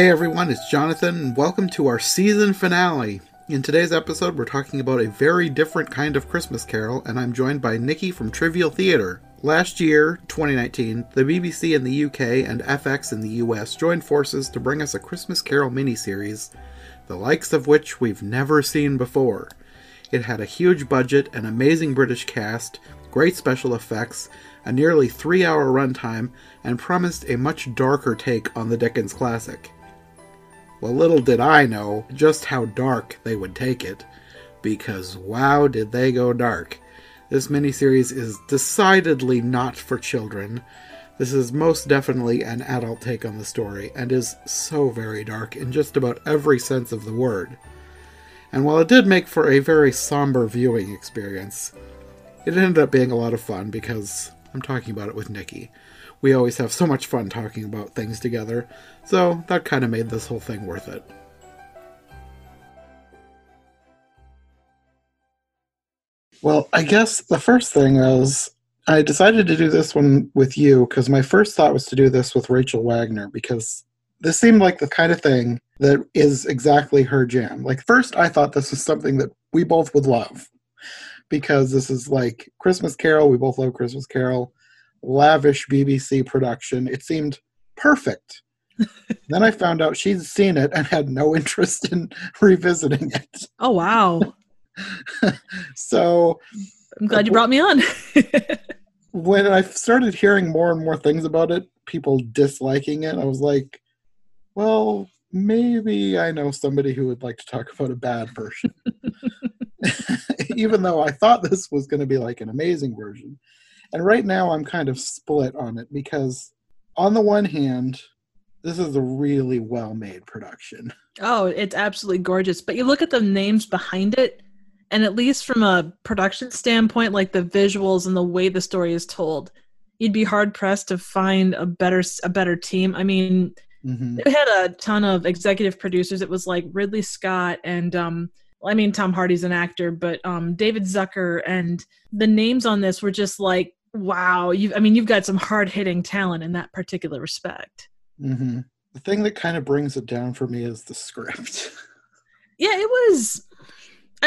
Hey everyone, it's Jonathan, and welcome to our season finale. In today's episode, we're talking about a very different kind of Christmas carol, and I'm joined by Nikki from Trivial Theatre. Last year, 2019, the BBC in the UK and FX in the US joined forces to bring us a Christmas Carol miniseries, the likes of which we've never seen before. It had a huge budget, an amazing British cast, great special effects, a nearly three hour runtime, and promised a much darker take on the Dickens classic. Well, little did I know just how dark they would take it, because wow, did they go dark. This miniseries is decidedly not for children. This is most definitely an adult take on the story, and is so very dark in just about every sense of the word. And while it did make for a very somber viewing experience, it ended up being a lot of fun because I'm talking about it with Nikki. We always have so much fun talking about things together, so that kind of made this whole thing worth it. Well, I guess the first thing is I decided to do this one with you because my first thought was to do this with Rachel Wagner because this seemed like the kind of thing that is exactly her jam. Like, first, I thought this was something that we both would love because this is like Christmas Carol. We both love Christmas Carol, lavish BBC production. It seemed perfect. Then I found out she'd seen it and had no interest in revisiting it. Oh, wow. so I'm glad you brought me on. when I started hearing more and more things about it, people disliking it, I was like, well, maybe I know somebody who would like to talk about a bad version. Even though I thought this was going to be like an amazing version. And right now I'm kind of split on it because, on the one hand, this is a really well made production. Oh, it's absolutely gorgeous. But you look at the names behind it, and at least from a production standpoint, like the visuals and the way the story is told, you'd be hard pressed to find a better a better team. I mean, mm-hmm. they had a ton of executive producers. It was like Ridley Scott and um, I mean Tom Hardy's an actor, but um, David Zucker and the names on this were just like wow. You, I mean, you've got some hard hitting talent in that particular respect. Mm-hmm. The thing that kind of brings it down for me is the script. yeah, it was.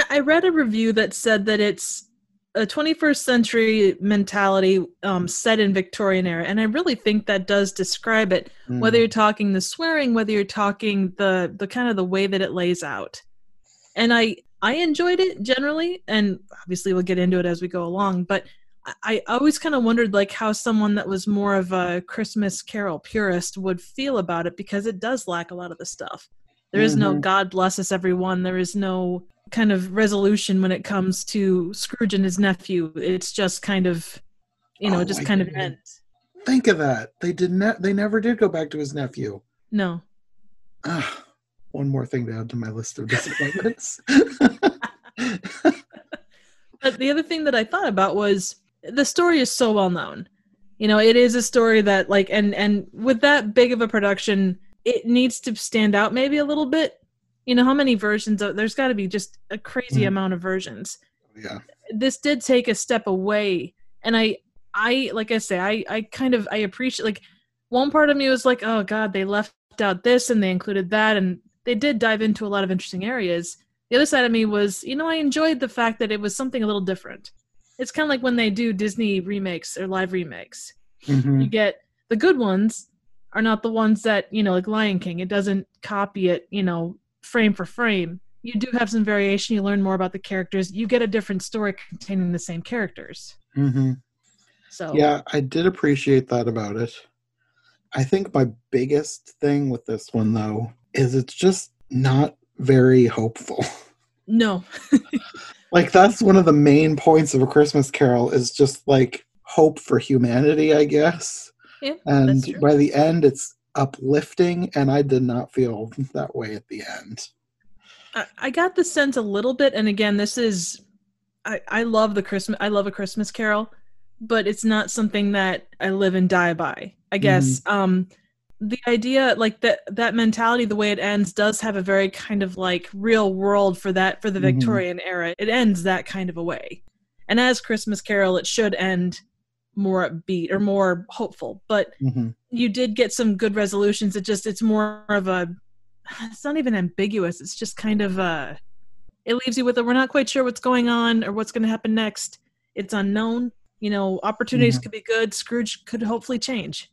I read a review that said that it's a 21st century mentality um, set in Victorian era, and I really think that does describe it. Mm. Whether you're talking the swearing, whether you're talking the the kind of the way that it lays out, and I I enjoyed it generally, and obviously we'll get into it as we go along. But I always kind of wondered like how someone that was more of a Christmas Carol purist would feel about it because it does lack a lot of the stuff. There is mm-hmm. no God bless us everyone. There is no kind of resolution when it comes to Scrooge and his nephew. It's just kind of, you know, oh, just kind of ends. Think of that. They did not. They never did go back to his nephew. No. Ah, one more thing to add to my list of disappointments. but the other thing that I thought about was the story is so well known. You know, it is a story that like and and with that big of a production, it needs to stand out maybe a little bit. You know, how many versions of there's got to be just a crazy mm. amount of versions. Yeah. This did take a step away and I I like I say I I kind of I appreciate like one part of me was like, "Oh god, they left out this and they included that and they did dive into a lot of interesting areas." The other side of me was, you know, I enjoyed the fact that it was something a little different it's kind of like when they do Disney remakes or live remakes. Mm-hmm. You get the good ones are not the ones that you know, like Lion King. It doesn't copy it, you know, frame for frame. You do have some variation. You learn more about the characters. You get a different story containing the same characters. Mm-hmm. So yeah, I did appreciate that about it. I think my biggest thing with this one though is it's just not very hopeful. No. like that's one of the main points of a christmas carol is just like hope for humanity i guess. Yeah, and by the end it's uplifting and i did not feel that way at the end. I, I got the sense a little bit and again this is i i love the christmas i love a christmas carol but it's not something that i live and die by i guess. Mm-hmm. um the idea like that that mentality the way it ends does have a very kind of like real world for that for the mm-hmm. victorian era it ends that kind of a way and as christmas carol it should end more upbeat or more hopeful but mm-hmm. you did get some good resolutions it just it's more of a it's not even ambiguous. It's just kind of a it leaves you with a we're not quite sure what's going on or what's going to happen next. It's unknown. You know, opportunities Mhm. could be good. Scrooge could hopefully change.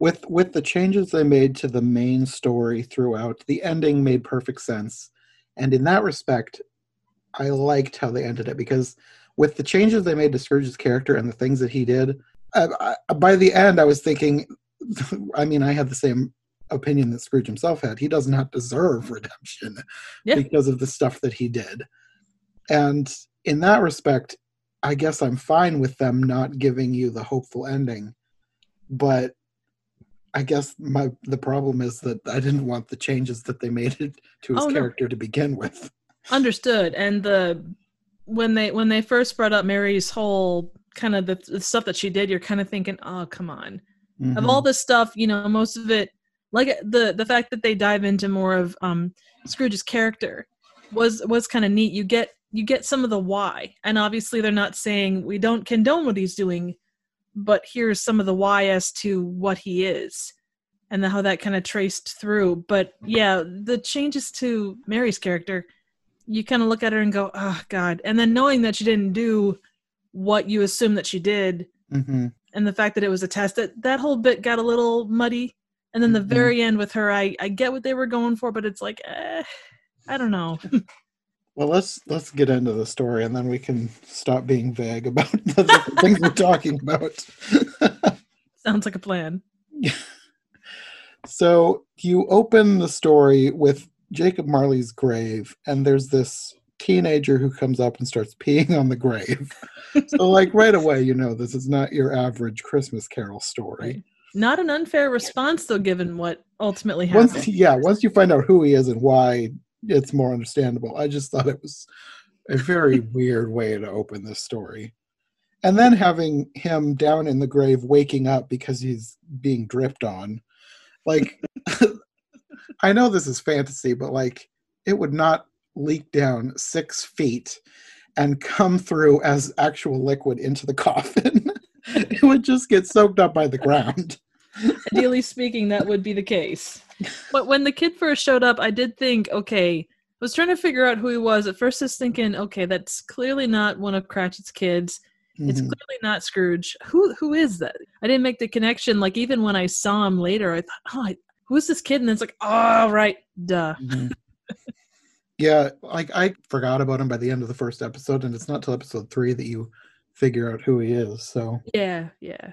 With with the changes they made to the main story throughout the ending made perfect sense. And in that respect i liked how they ended it because with the changes they made to scrooge's character and the things that he did I, I, by the end i was thinking i mean i had the same opinion that scrooge himself had. He does not deserve redemption Yeah. because of the stuff that he did. And in that respect i guess i'm fine with them not giving you the hopeful ending but I guess my the problem is that I didn't want the changes that they made it to his Oh, no. character to begin with. Understood. And the when they when they first brought up Mary's whole kind of the, the stuff that she did, you're kind of thinking, oh come on. Of Mhm. all this stuff, you know, most of it like the the fact that they dive into more of um Scrooge's character was was kind of neat. You get you get some of the why. And obviously they're not saying we don't condone what he's doing, but here's some of the why as to what he is and the, how that kind of traced through. But yeah, the changes to Mary's character, you kind of look at her and go, oh God. And then knowing that she didn't do what you assume that she did, Mhm. and the fact that it was a test, that, that whole bit got a little muddy. And then the Mhm. very end with her, I, I get what they were going for, but it's like, eh, I don't know. Well, let's let's get into the story, and then we can stop being vague about the things we're talking about. Sounds like a plan. so you open the story with Jacob Marley's grave, and there's this teenager who comes up and starts peeing on the grave. so, like right away, you know this is not your average Christmas Carol story. Not an unfair response, though, given what ultimately happened. once yeah once you find out who he is and why it's more understandable. I just thought it was a very weird way to open this story. And then having him down in the grave waking up because he's being dripped on like i know this is fantasy but like it would not leak down six feet and come through as actual liquid into the coffin. It would just get soaked up by the ground. Ideally speaking, that would be the case. But when the kid first showed up, I did think, okay, I was trying to figure out who he was. At first, I was thinking, okay, that's clearly not one of Cratchit's kids. It's Mhm. clearly not Scrooge. Who who is that? I didn't make the connection. Like even when I saw him later, I thought, oh, I, who's this kid? And then it's like, oh, right, duh. Mhm. yeah, like I forgot about him by the end of the first episode, and it's not till episode three that you figure out who he is. So Yeah, yeah.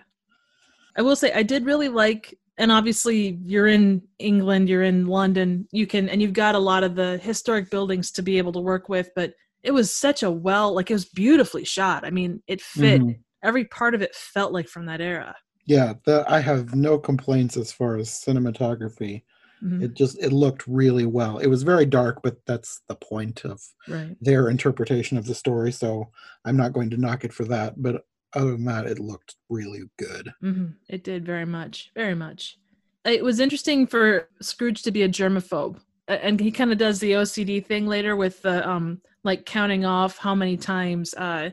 I will say I did really like and obviously you're in England, you're in London, you can and you've got a lot of the historic buildings to be able to work with, but it was such a well like it was beautifully shot. I mean, it fit. Mhm. Every part of it felt like from that era. yeah, the, I have no complaints as far as cinematography. Mhm, It just it looked really well. It was very dark, but that's the point of right. their interpretation of the story. So I'm not going to knock it for that. But other than that, it looked really good. hmm It did very much, very much. It was interesting for Scrooge to be a germaphobe, and he kind of does the OCD thing later with the um, like counting off how many times uh,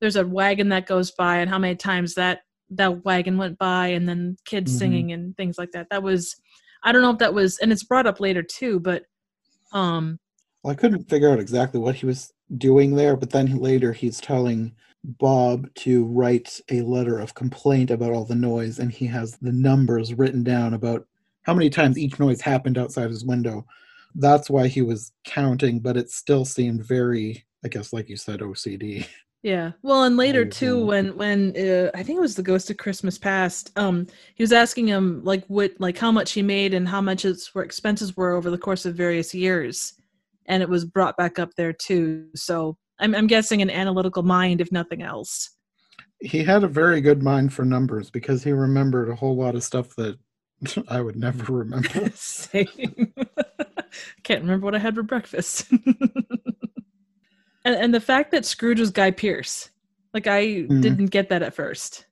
there's a wagon that goes by and how many times that that wagon went by, and then kids Mhm. singing and things like that. That was, I don't know if that was, and it's brought up later too, but um, Well, I couldn't figure out exactly what he was doing there, but then later he's telling Bob to write a letter of complaint about all the noise, and he has the numbers written down about how many times each noise happened outside his window. That's why he was counting, but it still seemed very, I guess, like you said, OCD. Yeah. Well, and later too, when when uh, I think it was the Ghost of Christmas Past, um, he was asking him like what like how much he made and how much his were expenses were over the course of various years, and it was brought back up there too. So I'm I'm guessing an analytical mind, if nothing else. He had a very good mind for numbers because he remembered a whole lot of stuff that I would never remember. Same. Can't remember what I had for breakfast. and and the fact that Scrooge was Guy Pearce, like I Mhm. didn't get that at first.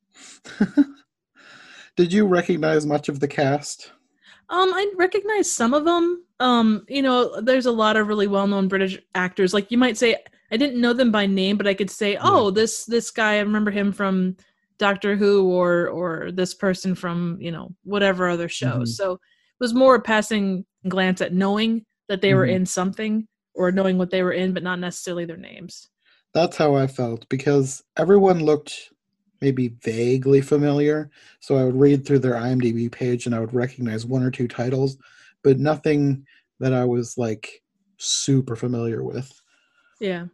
Did you recognize much of the cast? Um, I recognize some of them. Um, you know, there's a lot of really well-known British actors. Like you might say, I didn't know them by name, but I could say, oh, this this guy, I remember him from Doctor Who, or or this person from you know whatever other show. Mhm. So it was more a passing glance at knowing that they were Mhm. in something or knowing what they were in, but not necessarily their names. That's how I felt because everyone looked maybe vaguely familiar. So I would read through their IMDb page and I would recognize one or two titles, but nothing that I was like super familiar with. Yeah.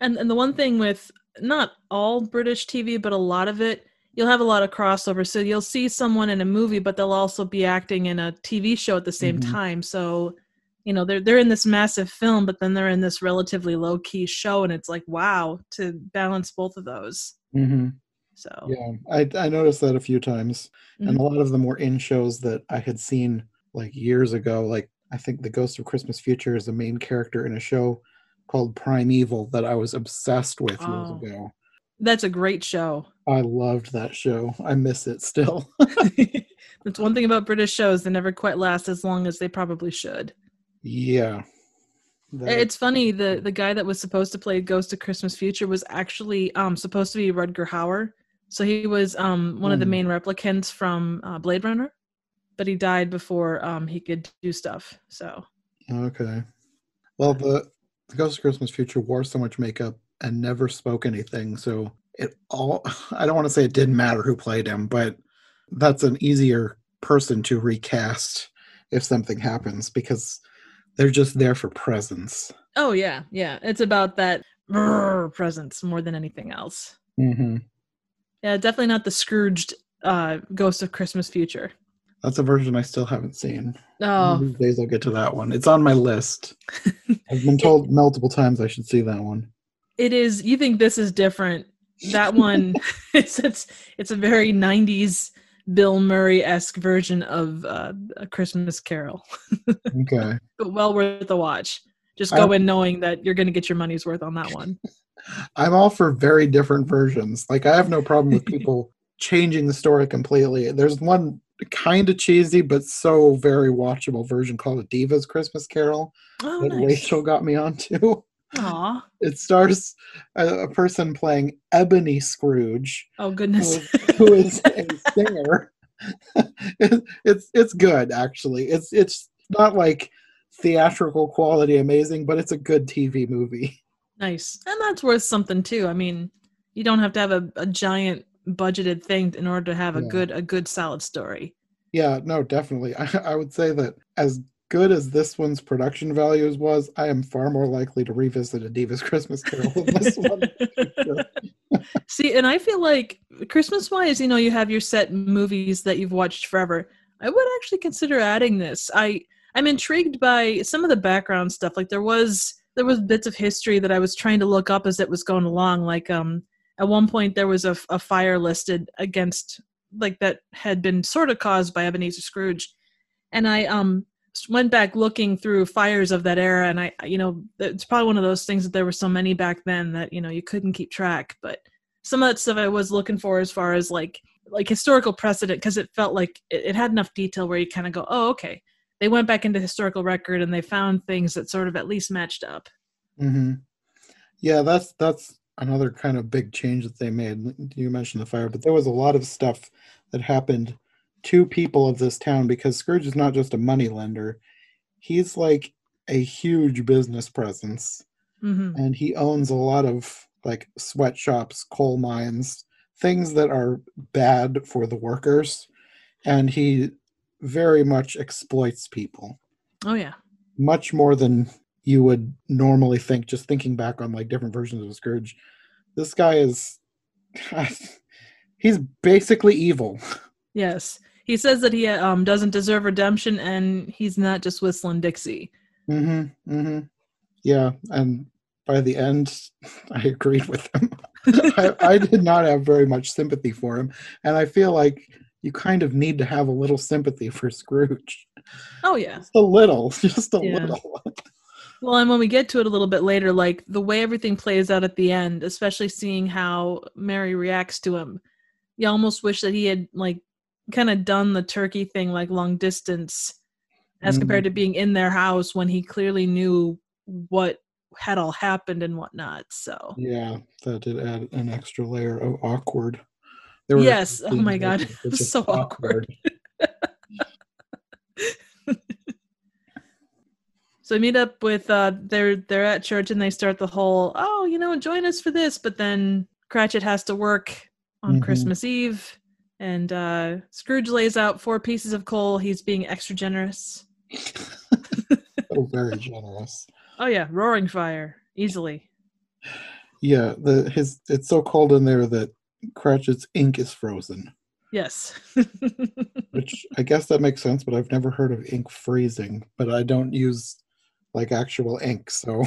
And and the one thing with not all British TV, but a lot of it, you'll have a lot of crossover. So you'll see someone in a movie, but they'll also be acting in a TV show at the same Mhm. time. So, you know, they're they're in this massive film, but then they're in this relatively low key show, and it's like, wow, to balance both of those. Mm-hmm. So Yeah, I, I noticed that a few times. And Mhm. a lot of them were in shows that I had seen like years ago. Like, I think The Ghost of Christmas Future is the main character in a show called Primeval that I was obsessed with years Oh. ago. that's a great show. I loved that show. I miss it still. That's one thing about British shows; they never quite last as long as they probably should. yeah. That- It's funny the the guy that was supposed to play Ghost of Christmas Future was actually um supposed to be Rutger Hauer. So he was um one of the Hmm. main replicants from uh, Blade Runner, but he died before um he could do stuff. So Okay. Well, the, the Ghost of Christmas Future wore so much makeup and never spoke anything. So it all, I don't want to say it didn't matter who played him, but that's an easier person to recast if something happens because they're just there for presence. oh yeah, yeah, it's about that presence more than anything else. Mm-hmm. Yeah, definitely not the Scrooged uh Ghost of Christmas Future. That's a version I still haven't seen. One Oh, These days I'll get to that one. It's on my list. I've been told multiple times I should see that one. it is you think this is different that one it's it's it's a very 90s bill murray-esque version of uh, a christmas carol Okay. but well worth the watch just I- go in knowing that you're going to get your money's worth on that one I'm all for very different versions. Like I have no problem with people changing the story completely. There's one kind of cheesy but so very watchable version called a Divas Christmas Carol oh that nice Rachel got me onto. Aw. It stars a, a person playing Ebony Scrooge, oh goodness is, who is a singer. It- it's it's good actually. It's it's not like theatrical quality amazing, but it's a good TV movie. nice and that's worth something too i mean you don't have to have a, a giant budgeted thing in order to have a Yeah. good a good solid story Yeah, no, definitely. I, I would say that as good as this one's production values was, I am far more likely to revisit a Divas Christmas Carol than this one. See, and I feel like Christmas wise, you know, you have your set movies that you've watched forever. I would actually consider adding this. I I'm intrigued by some of the background stuff. Like there was there was bits of history that I was trying to look up as it was going along. Like um at one point there was a, a fire listed against like that had been sort of caused by Ebenezer Scrooge, and I um went back looking through fires of that era and i you know it's probably one of those things that there were so many back then that you know you couldn't keep track. But some of that stuff i was looking for as far as like like historical precedent because it felt like it, it had enough detail where you kind of go oh okay. They went back into historical record and they found things that sort of at least matched up. Mm-hmm. Yeah, that's that's another kind of big change that they made. You mentioned the fire, but there was a lot of stuff that happened to people of this town because Scrooge is not just a money lender; he's like a huge business presence. hmm and he owns a lot of like sweatshops, coal mines, things that are bad for the workers, and he very much exploits people, oh yeah. Much more than you would normally think. Just thinking back on like different versions of Scourge, this guy is he's basically evil. yes he says that he um doesn't deserve redemption and he's not just whistling dixie hmm hmm Yeah, and by the end, I agreed with him. I, I did not have very much sympathy for him, and I feel like you kind of need to have a little sympathy for Scrooge, oh yeah just a little, just a Yeah. little. Well, and when we get to it a little bit later, like the way everything plays out at the end, especially seeing how Mary reacts to him, you almost wish that he had like kind of done the turkey thing like long distance as mm-hmm. compared to being in their house when he clearly knew what had all happened and whatnot. So Yeah, that did add an extra layer of awkward. There Yes, oh my God, it was it was just so awkward. So they meet up with uh they're they're at church and they start the whole, oh, you know, join us for this, but then Cratchit has to work on Mhm. Christmas Eve and uh Scrooge lays out four pieces of coal. He's being extra generous. oh, very generous. Oh yeah, roaring fire. Easily. Yeah, the his it's so cold in there that Cratchit's ink is frozen. Yes. Which I guess that makes sense, but I've never heard of ink freezing. But I don't use like actual ink, so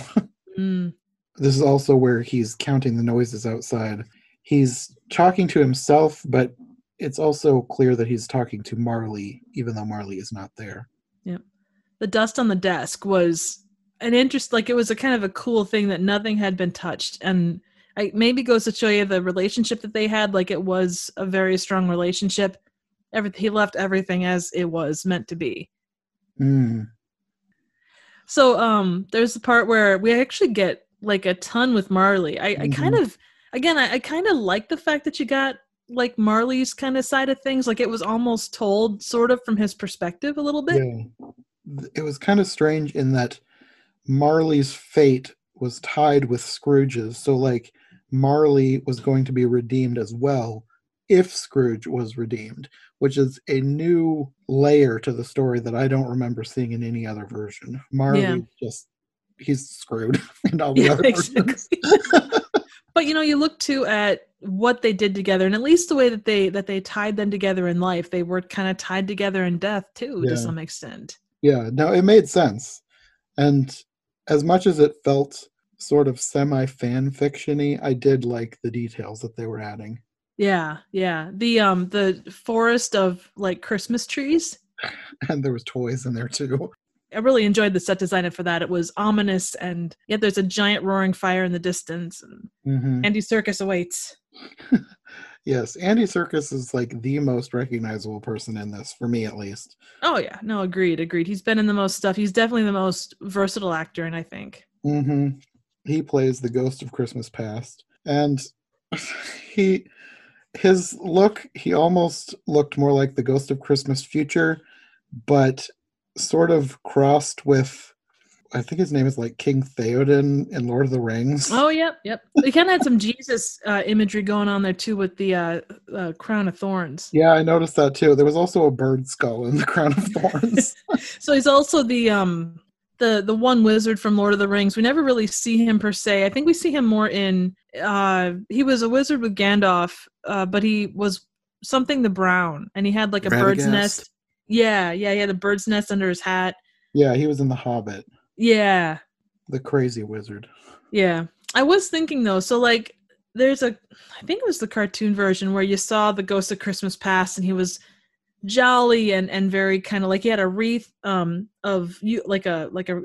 Mm, this is also where he's counting the noises outside. He's talking to himself, but it's also clear that he's talking to Marley, even though Marley is not there. Yep. The dust on the desk was an interest like it was a kind of a cool thing that nothing had been touched and I, maybe goes to show you the relationship that they had like it was a very strong relationship everything he left everything as it was meant to be Mm. So um there's the part where we actually get like a ton with marley. I, I kind of again i, I kind of like the fact that you got like marley's kind of side of things. Like it was almost told sort of from his perspective a little bit. Yeah. It was kind of strange in that Marley's fate was tied with Scrooge's. So, like, Marley was going to be redeemed as well if Scrooge was redeemed, which is a new layer to the story that I don't remember seeing in any other version. Marley Yeah. just, he's screwed in all the Yeah, other versions. exactly. but you know you look too at what they did together and at least the way that they that they tied them together in life they were kind of tied together in death too Yeah. to some extent Yeah, no, it made sense. And as much as it felt sort of semi fan fictiony, I did like the details that they were adding. Yeah yeah. The um the forest of like christmas trees. And there was toys in there too. i really enjoyed the set design for that. It was ominous and yet there's a giant roaring fire in the distance and hmm Andy Serkis awaits. Yes, Andy Serkis is like the most recognizable person in this, for me at least. oh yeah. No agreed agreed. He's been in the most stuff. He's definitely the most versatile actor and i think. Mm-hmm. He plays the ghost of Christmas past. And he his look, he almost looked more like the ghost of Christmas future, but sort of crossed with I think his name is like King Theoden in Lord of the Rings. Oh, yep, yep. They kind of had some Jesus uh, imagery going on there too with the uh, uh, crown of thorns. Yeah, I noticed that too. There was also a bird skull in the crown of thorns. So he's also the um the the one wizard from Lord of the Rings. We never really see him per se. I think we see him more in uh he was a wizard with Gandalf, uh, but he was something the brown, and he had like a bird's nest. Yeah, yeah, he had a bird's nest under his hat. yeah, he was in The Hobbit, Yeah, the crazy wizard. Yeah. I was thinking though, so like there's a I think it was the cartoon version where you saw the ghost of Christmas past and he was jolly and and very kind of like he had a wreath um of you like a like a,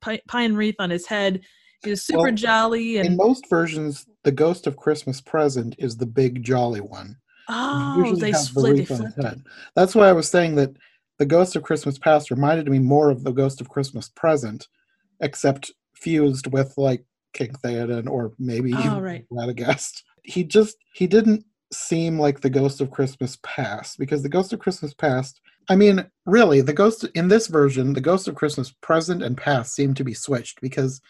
pi- pine wreath on his head. He was super Well, jolly In and most versions, the ghost of Christmas present is the big jolly one. oh they has the split they wreath on his flipped. it. head. That's why I was saying that the Ghost of Christmas Past reminded me more of the Ghost of Christmas Present, except fused with like King Theoden or maybe Oh, right. Radagast. He just he didn't seem like the Ghost of Christmas Past because the Ghost of Christmas Past. I mean, really, the ghost in this version, the Ghost of Christmas Present and Past seem to be switched because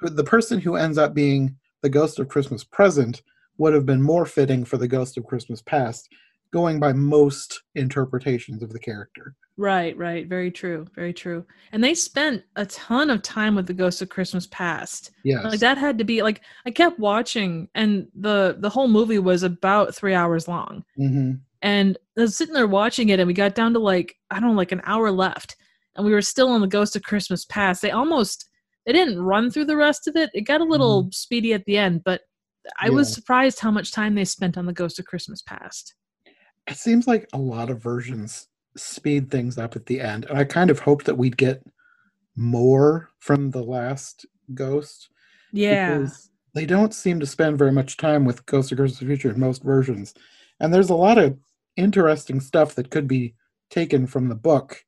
the person who ends up being the Ghost of Christmas Present would have been more fitting for the Ghost of Christmas Past, going by most interpretations of the character. Right, right, very true, very true. And they spent a ton of time with the Ghost of Christmas Past. Yes. like that had to be like i kept watching and the the whole movie was about three hours long hmm and i was sitting there watching it and we got down to like i don't know like an hour left and we were still on the ghost of christmas past they almost they didn't run through the rest of it it got a little speedy at the end but i was surprised how much time they spent on the ghost of christmas past It seems like a lot of versions speed things up at the end, and I kind of hoped that we'd get more from the last Ghost. yeah because they don't seem to spend very much time with Ghost of Christmas Future in most versions. And there's a lot of interesting stuff that could be taken from the book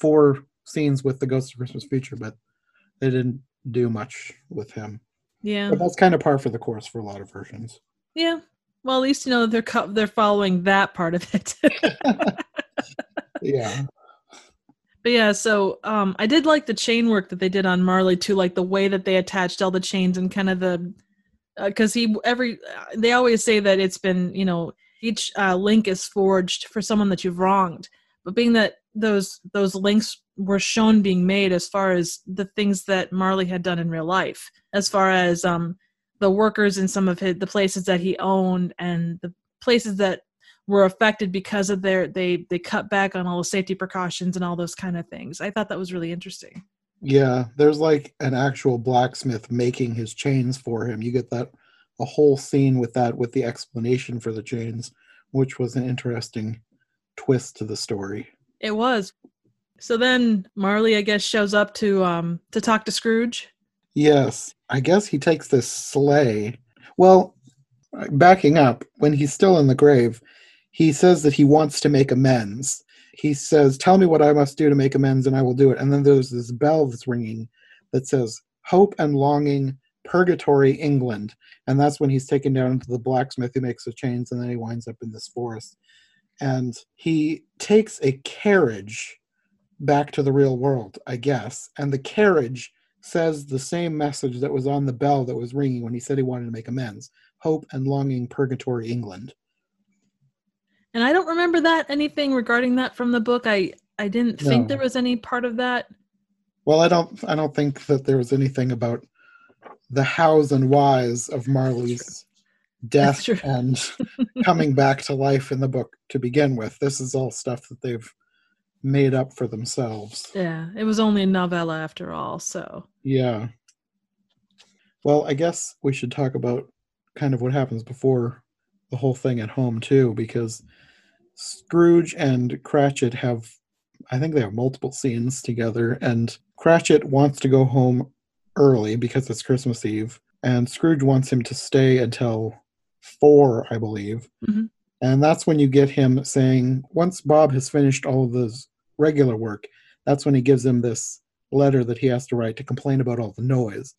for scenes with the Ghost of Christmas Future, but they didn't do much with him. yeah But that's kind of par for the course for a lot of versions. yeah well at least you know that they're co- they're following that part of it Yeah. But yeah, so um, I did like the chain work that they did on Marley too, like the way that they attached all the chains and kind of the because uh, he every they always say that it's been you know each uh, link is forged for someone that you've wronged, but being that those those links were shown being made as far as the things that Marley had done in real life, as far as um, the workers in some of his, the places that he owned and the places that were affected because of their they they cut back on all the safety precautions and all those kind of things. I thought that was really interesting. Yeah, there's like an actual blacksmith making his chains for him. You get that a whole scene with that with the explanation for the chains, which was an interesting twist to the story. It was. So then Marley, I guess, shows up to um to talk to Scrooge. Yes, I guess he takes this sleigh. Well, backing up, when he's still in the grave, he says that he wants to make amends. He says, Tell me what I must do to make amends, and I will do it. And then there's this bell that's ringing that says, Hope and Longing, Purgatory, England. And that's when he's taken down to the blacksmith who makes the chains, and then he winds up in this forest. And he takes a carriage back to the real world, I guess. And the carriage says the same message that was on the bell that was ringing when he said he wanted to make amends Hope and Longing, Purgatory, England and I don't remember that anything regarding that from the book. I I didn't no. think there was any part of that. Well, I don't I don't think that there was anything about the hows and whys of Marley's death and coming back to life in the book to begin with. This is all stuff that they've made up for themselves. Yeah, it was only a novella after all, so. Yeah. Well, I guess we should talk about kind of what happens before the whole thing at home too because Scrooge and Cratchit have, I think they have multiple scenes together, and Cratchit wants to go home early because it's Christmas Eve, and Scrooge wants him to stay until four, I believe. Mm-hmm. And that's when you get him saying, once Bob has finished all of his regular work, that's when he gives him this letter that he has to write to complain about all the noise.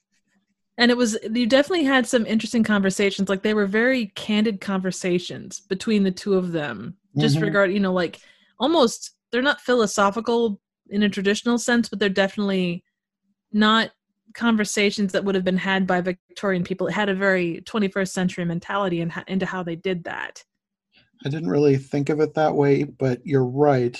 And it was you definitely had some interesting conversations like they were very candid conversations between the two of them just mm-hmm. regard you know like almost they're not philosophical in a traditional sense but they're definitely not conversations that would have been had by victorian people. It had a very 21st century mentality in, into how they did that. I didn't really think of it that way but you're right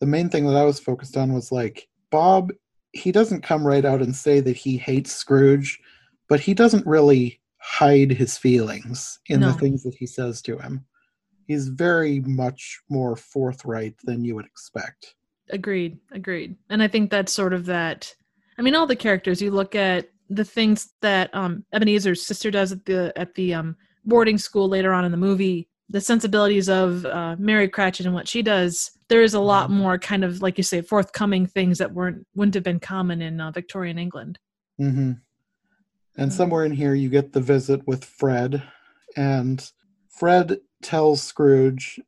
the main thing that i was focused on was like bob he doesn't come right out and say that he hates scrooge but he doesn't really hide his feelings in no. the things that he says to him. He's very much more forthright than you would expect. Agreed, agreed. And I think that's sort of that. I mean, all the characters you look at the things that um, Ebenezer's sister does at the at the um, boarding school later on in the movie, the sensibilities of uh, Mary Cratchit and what she does. There is a lot mm-hmm. more kind of like you say forthcoming things that weren't wouldn't have been common in uh, Victorian England. Mm-hmm. And somewhere in here, you get the visit with Fred. And Fred tells Scrooge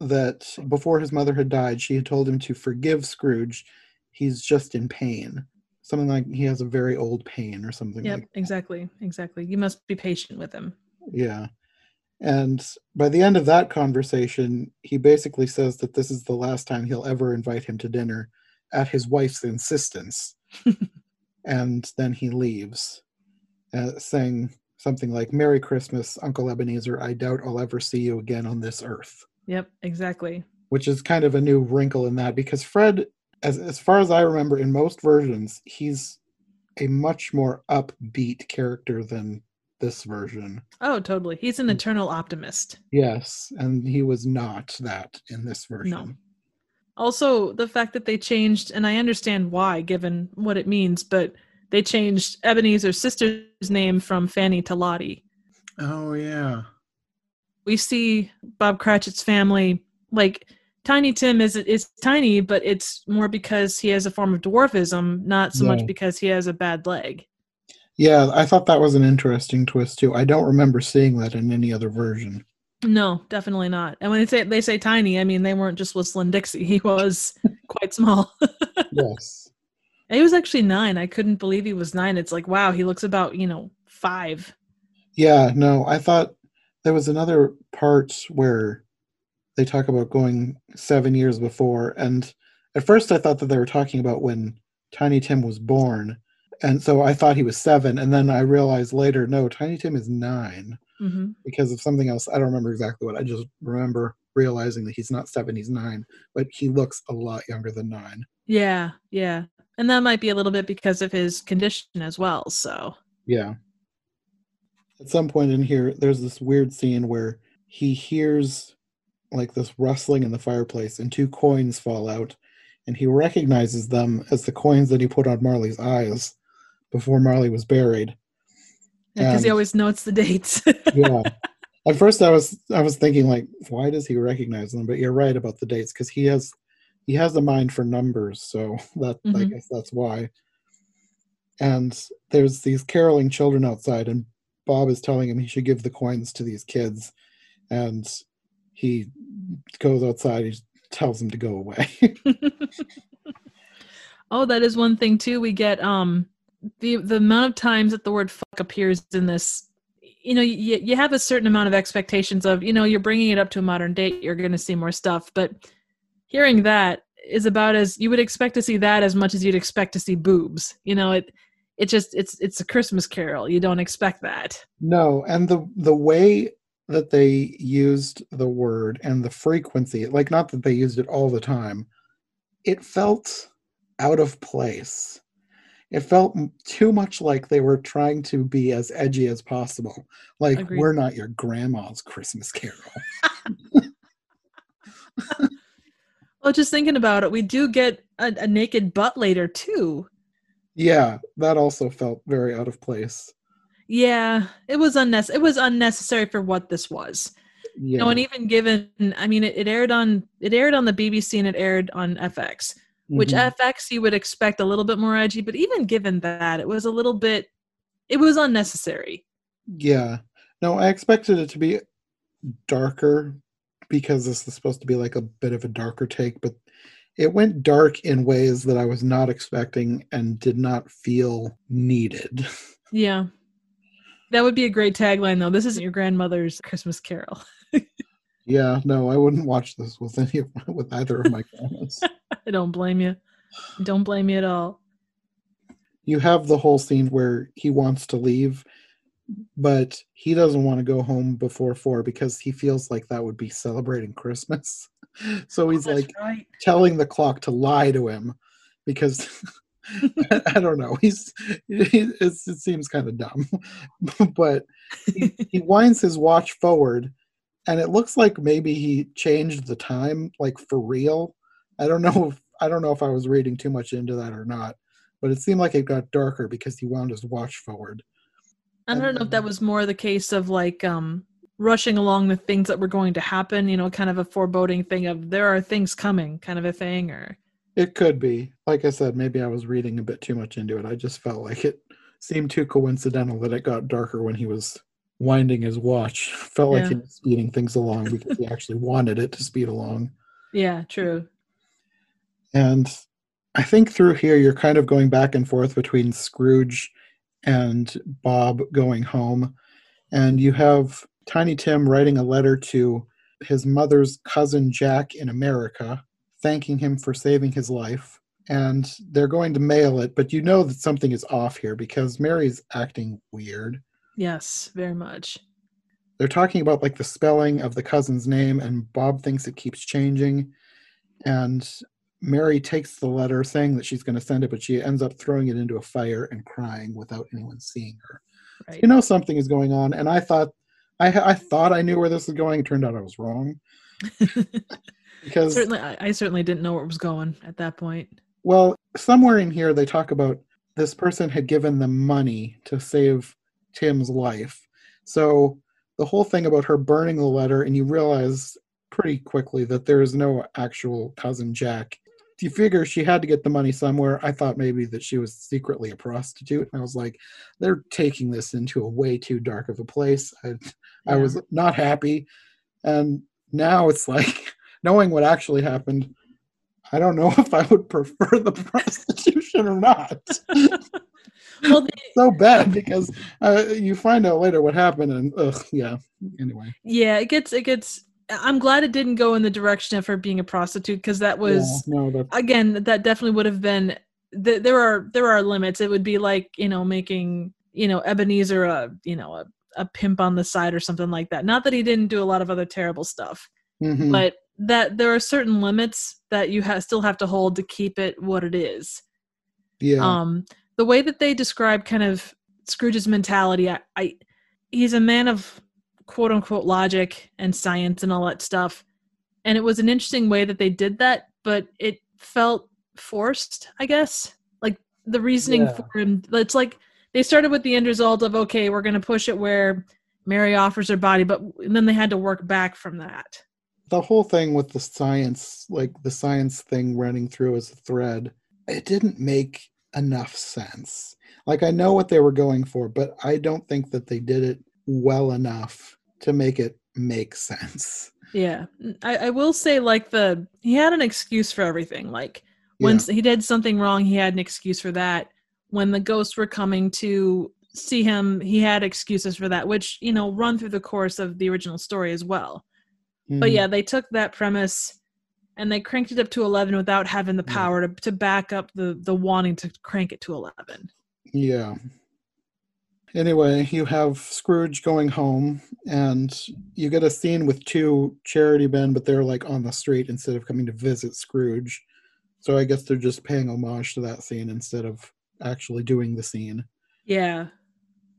that before his mother had died, she had told him to forgive Scrooge. He's just in pain. Something like he has a very old pain or something yep, like exactly. Exactly. You must be patient with him. Yeah. And by the end of that conversation, he basically says that this is the last time he'll ever invite him to dinner at his wife's insistence. and then he leaves uh, saying something like "Merry Christmas, Uncle Ebenezer. I doubt I'll ever see you again on this earth." Yep, exactly. Which is kind of a new wrinkle in that because Fred, as as far as I remember, in most versions, he's a much more upbeat character than this version. Oh, totally. He's an mm. eternal optimist. Yes, and he was not that in this version. No. Also, the fact that they changed, and I understand why, given what it means, but they changed Ebenezer's sister's name from Fanny to Lottie. Oh yeah. We see Bob Cratchit's family like Tiny Tim is is tiny, but it's more because he has a form of dwarfism, not so yeah. much because he has a bad leg. Yeah, I thought that was an interesting twist too. I don't remember seeing that in any other version. No, definitely not. And when they say they say tiny, I mean they weren't just whistling Dixie. He was quite small. yes. He was actually nine. I couldn't believe he was nine. It's like, wow, he looks about, you know, five. Yeah, no, I thought there was another part where they talk about going seven years before, and at first I thought that they were talking about when Tiny Tim was born, and so I thought he was seven, and then I realized later, no, Tiny Tim is 9 hmm because of something else. I don't remember exactly what. I just remember realizing that he's not seven, he's nine, but he looks a lot younger than nine. Yeah, yeah. And that might be a little bit because of his condition as well. So, Yeah. At some point in here, there's this weird scene where he hears like this rustling in the fireplace and two coins fall out, and he recognizes them as the coins that he put on Marley's eyes before Marley was buried. because he always notes the dates. Yeah. At first I was I was thinking like, why does he recognize them? But you're right about the dates, because he has he has a mind for numbers, so that I Mhm. guess that's why. And there's these caroling children outside, and Bob is telling him he should give the coins to these kids, and he goes outside. He tells them to go away. oh, that is one thing too. We get um the the amount of times that the word fuck appears in this. You know, you you have a certain amount of expectations of you know you're bringing it up to a modern date. You're going to see more stuff, but hearing that is about as you would expect to see that as much as you'd expect to see boobs. You know, it it just it's it's a Christmas Carol. You don't expect that. no, and the the way that they used the word and the frequency, like not that they used it all the time, it felt out of place. It felt too much like they were trying to be as edgy as possible. Like Agreed. we're not your grandma's Christmas Carol. Well, just thinking about it, we do get a, a naked butt later too. Yeah, that also felt very out of place. Yeah, it was unnecessary. It was unnecessary for what this was. Yeah, You know, and even given, I mean, it, it aired on it aired on the BBC and it aired on FX, which Mhm. FX you would expect a little bit more edgy, but even given that, it was a little bit, it was unnecessary. Yeah. No, I expected it to be darker because this is supposed to be like a bit of a darker take, but it went dark in ways that I was not expecting and did not feel needed. Yeah, that would be a great tagline, though. This isn't your grandmother's Christmas Carol. yeah, no, I wouldn't watch this with any of with either of my grandmas. I don't blame you. Don't blame you at all. you have the whole scene where he wants to leave, but he doesn't want to go home before four because he feels like that would be celebrating Christmas. So he's Oh, like right. telling the clock to lie to him because I, I don't know. He's he, it's, it seems kind of dumb, but he, he winds his watch forward, and it looks like maybe he changed the time, like for real. I don't know. If, I don't know if I was reading too much into that or not, but it seemed like it got darker because he wound his watch forward. I don't know if that was more the case of like um rushing along the things that were going to happen, you know, kind of a foreboding thing of there are things coming kind of a thing or It could be. Like I said, maybe I was reading a bit too much into it. I just felt like it seemed too coincidental that it got darker when he was winding his watch. Felt like he was speeding things along because he actually wanted it to speed along. yeah, true. And I think through here you're kind of going back and forth between Scrooge and Bob going home. And you have Tiny Tim writing a letter to his mother's cousin Jack in America, thanking him for saving his life. And they're going to mail it, but you know that something is off here because Mary's acting weird. Yes, very much. They're talking about like the spelling of the cousin's name, and Bob thinks it keeps changing. And Mary takes the letter saying that she's going to send it, but she ends up throwing it into a fire and crying without anyone seeing her. Right. You know something is going on, and I thought I, I thought I knew where this was going. It turned out I was wrong because certainly I, I certainly didn't know where it was going at that point. well, somewhere in here they talk about this person had given them money to save Tim's life. So the whole thing about her burning the letter, and you realize pretty quickly that there is no actual cousin Jack. You figure she had to get the money somewhere. I thought maybe that she was secretly a prostitute. I was like, they're taking this into a way too dark of a place. I, I was not happy. And now it's like, knowing what actually happened, I don't know if I would prefer the prostitution or not. Well, so bad because uh, you find out later what happened, and ugh, yeah. Anyway, yeah, it gets it gets I'm glad it didn't go in the direction of her being a prostitute because that was yeah, no, again that definitely would have been th- there are there are limits. It would be like you know making you know Ebenezer a you know a, a pimp on the side or something like that. Not that he didn't do a lot of other terrible stuff, mhm. but that there are certain limits that you ha- still have to hold to keep it what it is. yeah, Um, the way that they describe kind of Scrooge's mentality, I, I he's a man of quote unquote logic and science and all that stuff. And it was an interesting way that they did that, but it felt forced, I guess. Like the reasoning Yeah. for him, it's like they started with the end result of okay, we're going to push it where Mary offers her body, but then they had to work back from that. the whole thing with the science, like the science thing running through as a thread, it didn't make enough sense. Like I know what they were going for, but I don't think that they did it well enough to make it make sense. Yeah, I, I will say like the he had an excuse for everything. Like when Yeah. he did something wrong, he had an excuse for that. When the ghosts were coming to see him, he had excuses for that, which you know run through the course of the original story as well. But Mhm. yeah, they took that premise and they cranked it up to eleven without having the Yeah. power to to back up the the wanting to crank it to eleven. Yeah. Anyway, you have Scrooge going home, and you get a scene with two charity men, but they're like on the street instead of coming to visit Scrooge. So I guess they're just paying homage to that scene instead of actually doing the scene. Yeah,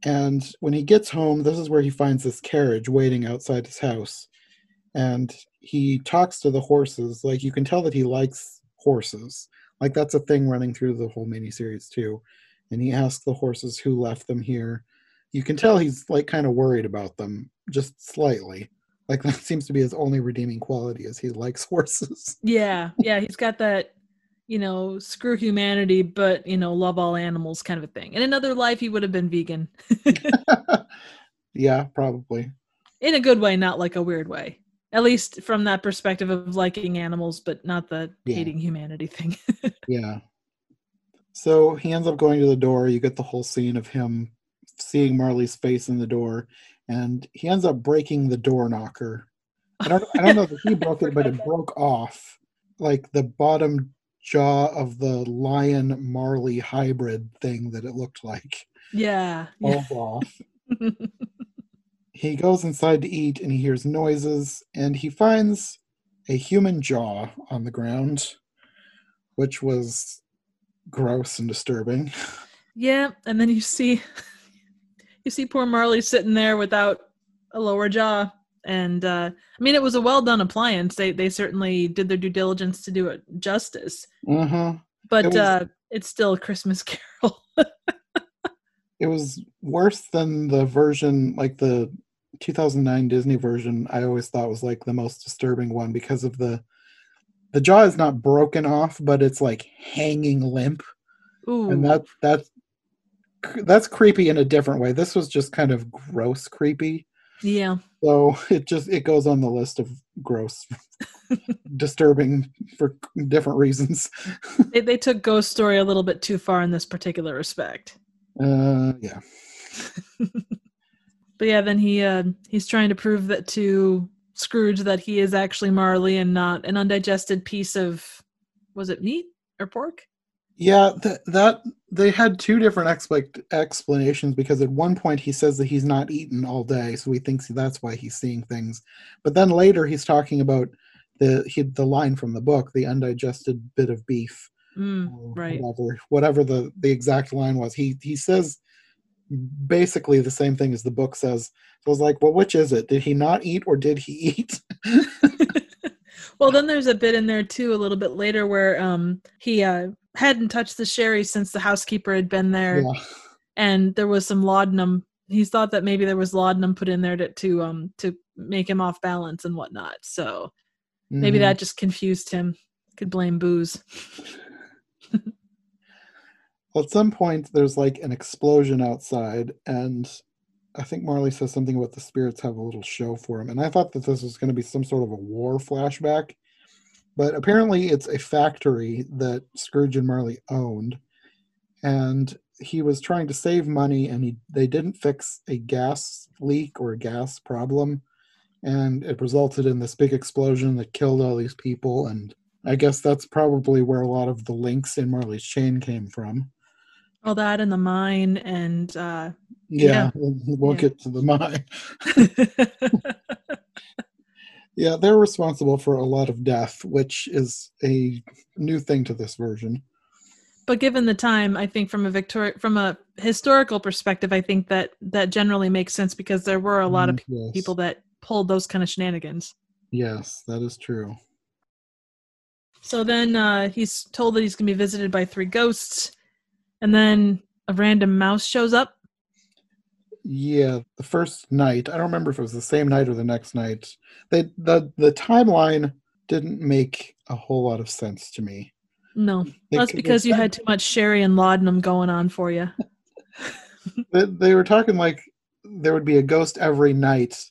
And when he gets home, this is where he finds this carriage waiting outside his house. And he talks to the horses. Like you can tell that he likes horses. Like that's a thing running through the whole miniseries too. And he asks the horses who left them here. You can tell he's like kind of worried about them, just slightly. Like that seems to be his only redeeming quality is he likes horses. yeah, yeah. He's got that you know screw humanity, but you know love all animals kind of a thing. In another life, he would have been vegan. yeah, probably. in a good way, not like a weird way. At least from that perspective of liking animals, but not the Yeah. hating humanity thing. Yeah. So he ends up going to the door. You get the whole scene of him seeing Marley's face in the door, and he ends up breaking the door knocker. I don't, I don't know if he broke it, but it broke off, like the bottom jaw of the lion Marley hybrid thing that it looked like. yeah. yeah. Off. He goes inside to eat, and he hears noises, and he finds a human jaw on the ground, which was gross and disturbing. yeah. And then you see you see poor Marley sitting there without a lower jaw. And uh I mean it was a well done appliance. They they certainly did their due diligence to do it justice. Uh-huh. But was- uh it's still a Christmas carol. It was worse than the version, like the 2009 Disney version. I always thought was like the most disturbing one because of the the jaw is not broken off, but it's like hanging limp, Ooh. and that that's that's creepy in a different way. This was just kind of gross creepy. yeah. So it just it goes on the list of gross, disturbing for different reasons. They they took Ghost Story a little bit too far in this particular respect. Uh, yeah, But yeah, then he uh, he's trying to prove that to Scrooge that he is actually Marley and not an undigested piece of was it meat or pork? yeah. That that they had two different expect explanations because at one point he says that he's not eaten all day, so he thinks that's why he's seeing things. But then later he's talking about the he, the line from the book, the undigested bit of beef. Mm, right. whatever whatever the the exact line was he he says basically the same thing as the book says so i was like well which is it did he not eat or did he eat well, then there's a bit in there too, a little bit later, where um he uh, hadn't touched the sherry since the housekeeper had been there, yeah and there was some laudanum. He thought that maybe there was laudanum put in there to to um to make him off balance and whatnot. So maybe Mhm. that just confused him. Could blame booze. Well, at some point there's like an explosion outside and i think marley says something about the spirits have a little show for him and i thought that this was going to be some sort of a war flashback but apparently it's a factory that scrooge and marley owned and he was trying to save money and he they didn't fix a gas leak or a gas problem and it resulted in this big explosion that killed all these people. And I guess that's probably where a lot of the links in Marley's chain came from. All that and the mine and uh Yeah, Yeah. we'll, Yeah. get to the mine. Yeah, they're responsible for a lot of death, which is a new thing to this version. but given the time, I think from a Victoria from a historical perspective, I think that that generally makes sense because there were a lot of Mm, yes. people that pulled those kind of shenanigans. Yes, that is true. So then uh, he's told that he's going to be visited by three ghosts, and then a random mouse shows up. Yeah, the first night. I don't remember if it was the same night or the next night. They the the timeline didn't make a whole lot of sense to me. No, They that's because you had too much sherry and laudanum going on for you. they, they were talking like there would be a ghost every night,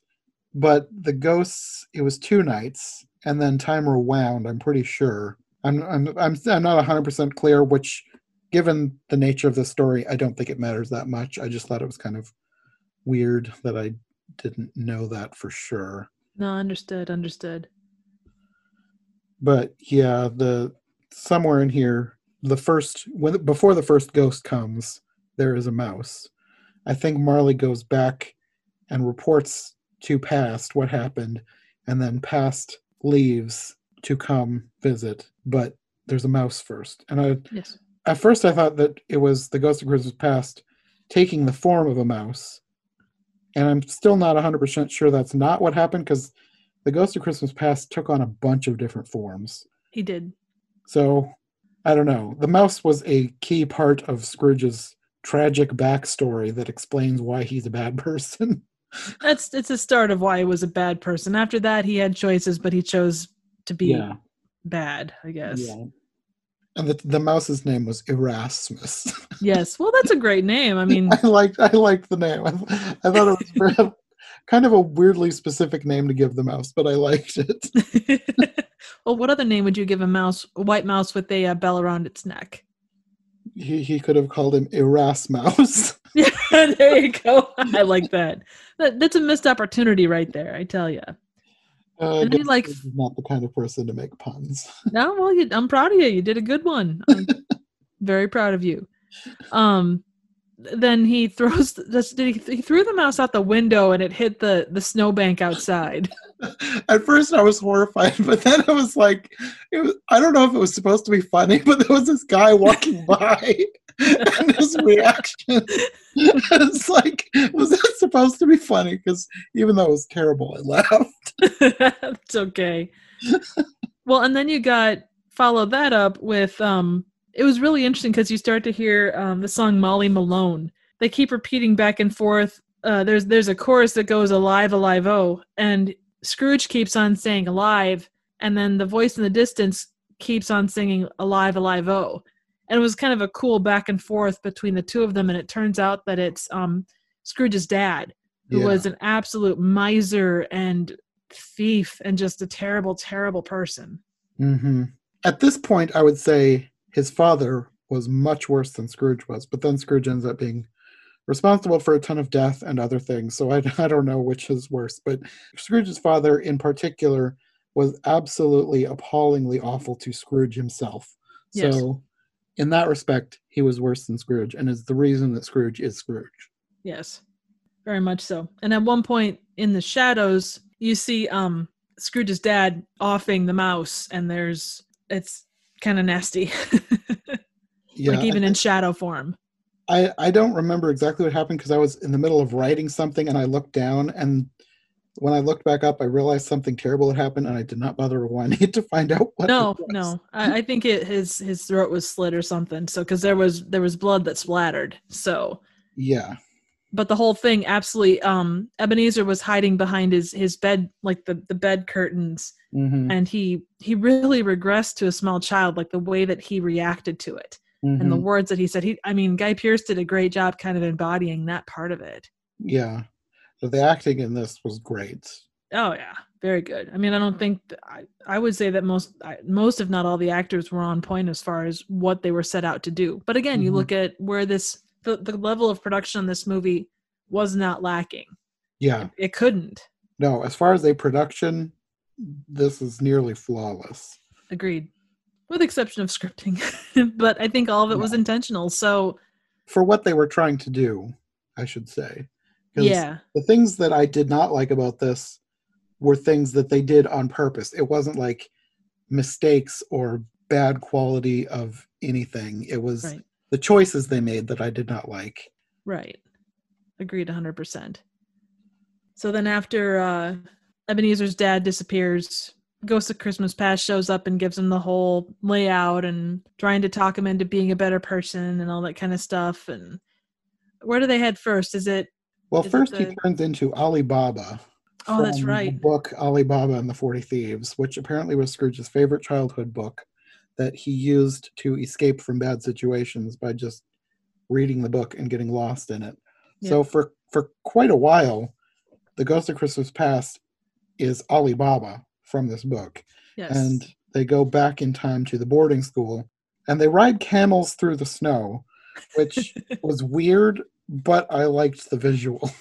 but the ghosts it was two nights, and then time rewound. I'm pretty sure. I'm I'm I'm, I'm not 100 percent clear. Which, given the nature of the story, I don't think it matters that much. I just thought it was kind of weird that I didn't know that for sure. No, understood, understood. But yeah, the somewhere in here, the first when before the first ghost comes, there is a mouse. I think Marley goes back and reports to past what happened, and then past leaves to come visit. But there's a mouse first, and I Yes. At first I thought that it was the ghost of Christmas past taking the form of a mouse, and I'm still not 100% sure that's not what happened because the ghost of Christmas past took on a bunch of different forms. He did. So I don't know. The mouse was a key part of Scrooge's tragic backstory that explains why he's a bad person. That's it's the start of why he was a bad person. After that, he had choices, but he chose to be yeah. bad. I guess. Yeah. And the, the mouse's name was Erasmus. Yes. Well, that's a great name. I mean, I liked I liked the name. I, I thought it was very- kind of a weirdly specific name to give the mouse, but I liked it. well, what other name would you give a mouse? A white mouse with a uh, bell around its neck. He, he could have called him Erasmus. Yeah, there you go. I like that. that. That's a missed opportunity right there. I tell you. Uh, I And like, not the kind of person to make puns. No, well, you, I'm proud of you. You did a good one. I'm very proud of you. Um, then he throws. This, did he, he threw the mouse out the window and it hit the the snowbank outside. At first, I was horrified, but then I was like, it was, I don't know if it was supposed to be funny, but there was this guy walking by, and his reaction it's like, was that supposed to be funny? Because even though it was terrible, I laughed. it's okay. well, and then you got follow that up with um it was really interesting because you start to hear um the song Molly Malone. They keep repeating back and forth. Uh there's there's a chorus that goes alive alive oh and Scrooge keeps on saying alive and then the voice in the distance keeps on singing alive alive oh. And it was kind of a cool back and forth between the two of them and it turns out that it's um Scrooge's dad who Yeah. was an absolute miser and thief and just a terrible, terrible person. hmm At this point, I would say his father was much worse than Scrooge was, but then Scrooge ends up being responsible for a ton of death and other things. So I, I don't know which is worse. But Scrooge's father, in particular, was absolutely appallingly awful to Scrooge himself. Yes. So, in that respect, he was worse than Scrooge, and is the reason that Scrooge is Scrooge. Yes, very much so. And at one point in the shadows, you see um Scrooge's dad offing the mouse, and there's it's kind of nasty, Yeah, like even I, in shadow form. I, I don't remember exactly what happened because I was in the middle of writing something and I looked down and when I looked back up, I realized something terrible had happened and I did not bother rewinding to find out what. No, it no, I, I think it his his throat was slit or something. So because there was there was blood that splattered. So Yeah, but the whole thing absolutely um ebenezer was hiding behind his his bed like the the bed curtains hmm and he he really regressed to a small child like the way that he reacted to it and the Mm-hmm. words that he said he i mean guy pearce did a great job kind of embodying that part of it yeah. So the acting in this was great. oh yeah very good i mean i don't think th- i i would say that most I, most if not all the actors were on point as far as what they were set out to do but again you Mhm. look at where this the, the level of production on this movie was not lacking Yeah, it couldn't no, as far as a production, this is nearly flawless. Agreed. With exception of scripting. but I think all of it was intentional. So For what they were trying to do, I should say. Yeah. The things that I did not like about this were things that they did on purpose. It wasn't like mistakes or bad quality of anything. It was Right. the choices they made that I did not like. Right. Agreed 100%. So then after uh, Ebenezer's dad disappears, Ghost of Christmas Past shows up and gives him the whole layout and trying to talk him into being a better person and all that kind of stuff. And where do they head first? Is it? Well, Is first he turns into Ali Baba. Oh, that's from the right. book Ali Baba and the Forty Thieves, which apparently was Scrooge's favorite childhood book that he used to escape from bad situations by just reading the book and getting lost in it. So for for quite a while, the Ghost of Christmas Past is Ali Baba from this book, Yes. and they go back in time to the boarding school and they ride camels through the snow, which was weird, but I liked the visual.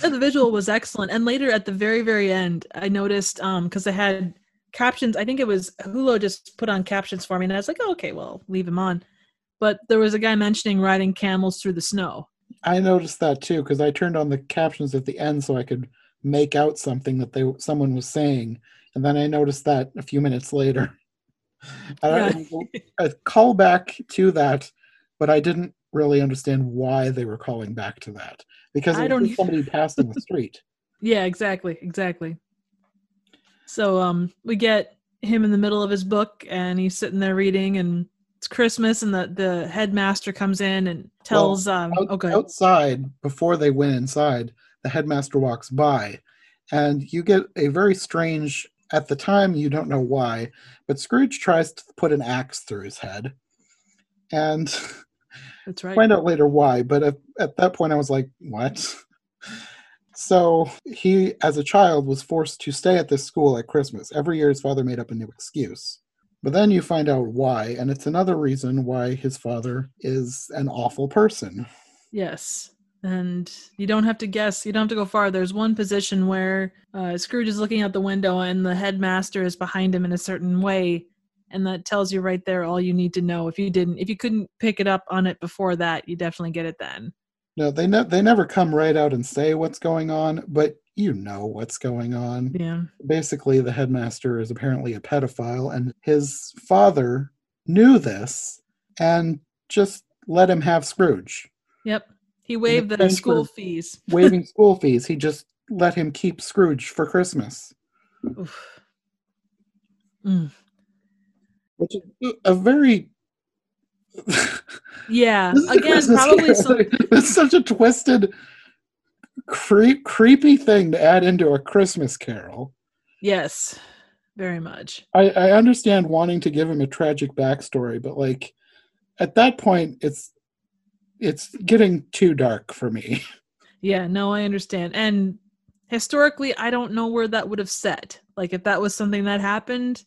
Yeah, the visual was excellent. And later at the very, very end, I noticed um because I had captions. I think it was Hulu just put on captions for me, and I was like, oh, okay, well, leave him on. But there was a guy mentioning riding camels through the snow. I noticed that too because I turned on the captions at the end so I could make out something that they someone was saying, and then I noticed that a few minutes later. I don't a callback to that, but I didn't really understand why they were calling back to that because I don't was somebody passing the street. Yeah, exactly, exactly. So um we get him in the middle of his book and he's sitting there reading and it's Christmas and the the headmaster comes in and tells um Out- oh good. Outside, before they went inside, the headmaster walks by, and you get a very strange. At the time, you don't know why, but Scrooge tries to put an axe through his head, and That's right. find out later why. But at, at that point, I was like, "What?" So he, as a child, was forced to stay at this school at Christmas. Every year, his father made up a new excuse. But then you find out why, and it's another reason why his father is an awful person. Yes. And you don't have to guess. You don't have to go far. There's one position where uh, Scrooge is looking out the window and the headmaster is behind him in a certain way. And that tells you right there all you need to know. If you didn't, if you couldn't pick it up on it before that, you definitely get it then. No, they ne- they never come right out and say what's going on, but you know what's going on. Yeah. Basically, the headmaster is apparently a pedophile, and his father knew this and just let him have Scrooge. Yep. He waived the school fees. Waiving school fees, he just let him keep Scrooge for Christmas, Oof. Mm. Which is a very Yeah. This is a Again, probably some. It's such a twisted, creep, creepy thing to add into a Christmas carol. Yes. Very much. I, I understand wanting to give him a tragic backstory, but like at that point, it's it's getting too dark for me. Yeah, no, I understand. And historically, I don't know where that would have set. Like if that was something that happened,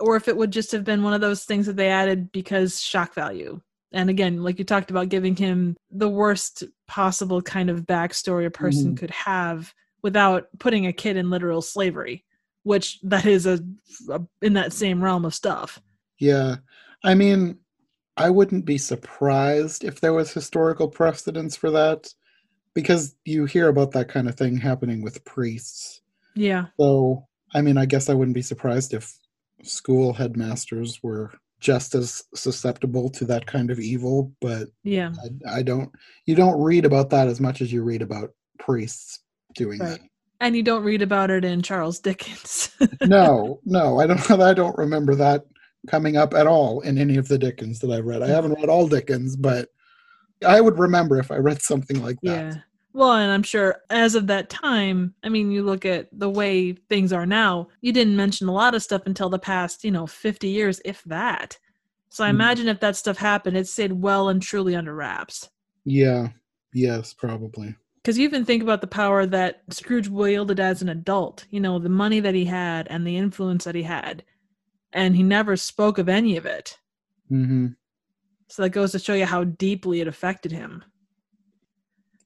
or if it would just have been one of those things that they added because shock value. And again, like you talked about giving him the worst possible kind of backstory a person Mhm. could have without putting a kid in literal slavery, which that is a, a in that same realm of stuff. Yeah, I mean, I wouldn't be surprised if there was historical precedence for that, because you hear about that kind of thing happening with priests. Yeah. So, I mean, I guess I wouldn't be surprised if school headmasters were just as susceptible to that kind of evil, but Yeah. I, I don't. You don't read about that as much as you read about priests doing Right. And you don't read about it in Charles Dickens. No, no, I don't. I don't remember that coming up at all in any of the Dickens that I've read. I mm. haven't read all Dickens, but I would remember if I read something like that. Yeah. Well, and I'm sure as of that time, I mean, you look at the way things are now, you didn't mention a lot of stuff until the past, you know, 50 years, if that. So I Mhm. imagine if that stuff happened, it stayed well and truly under wraps. Yeah. Yes, probably. Because you even think about the power that Scrooge wielded as an adult, you know, the money that he had and the influence that he had. And he never spoke of any of it. Mm-hmm. So that goes to show you how deeply it affected him.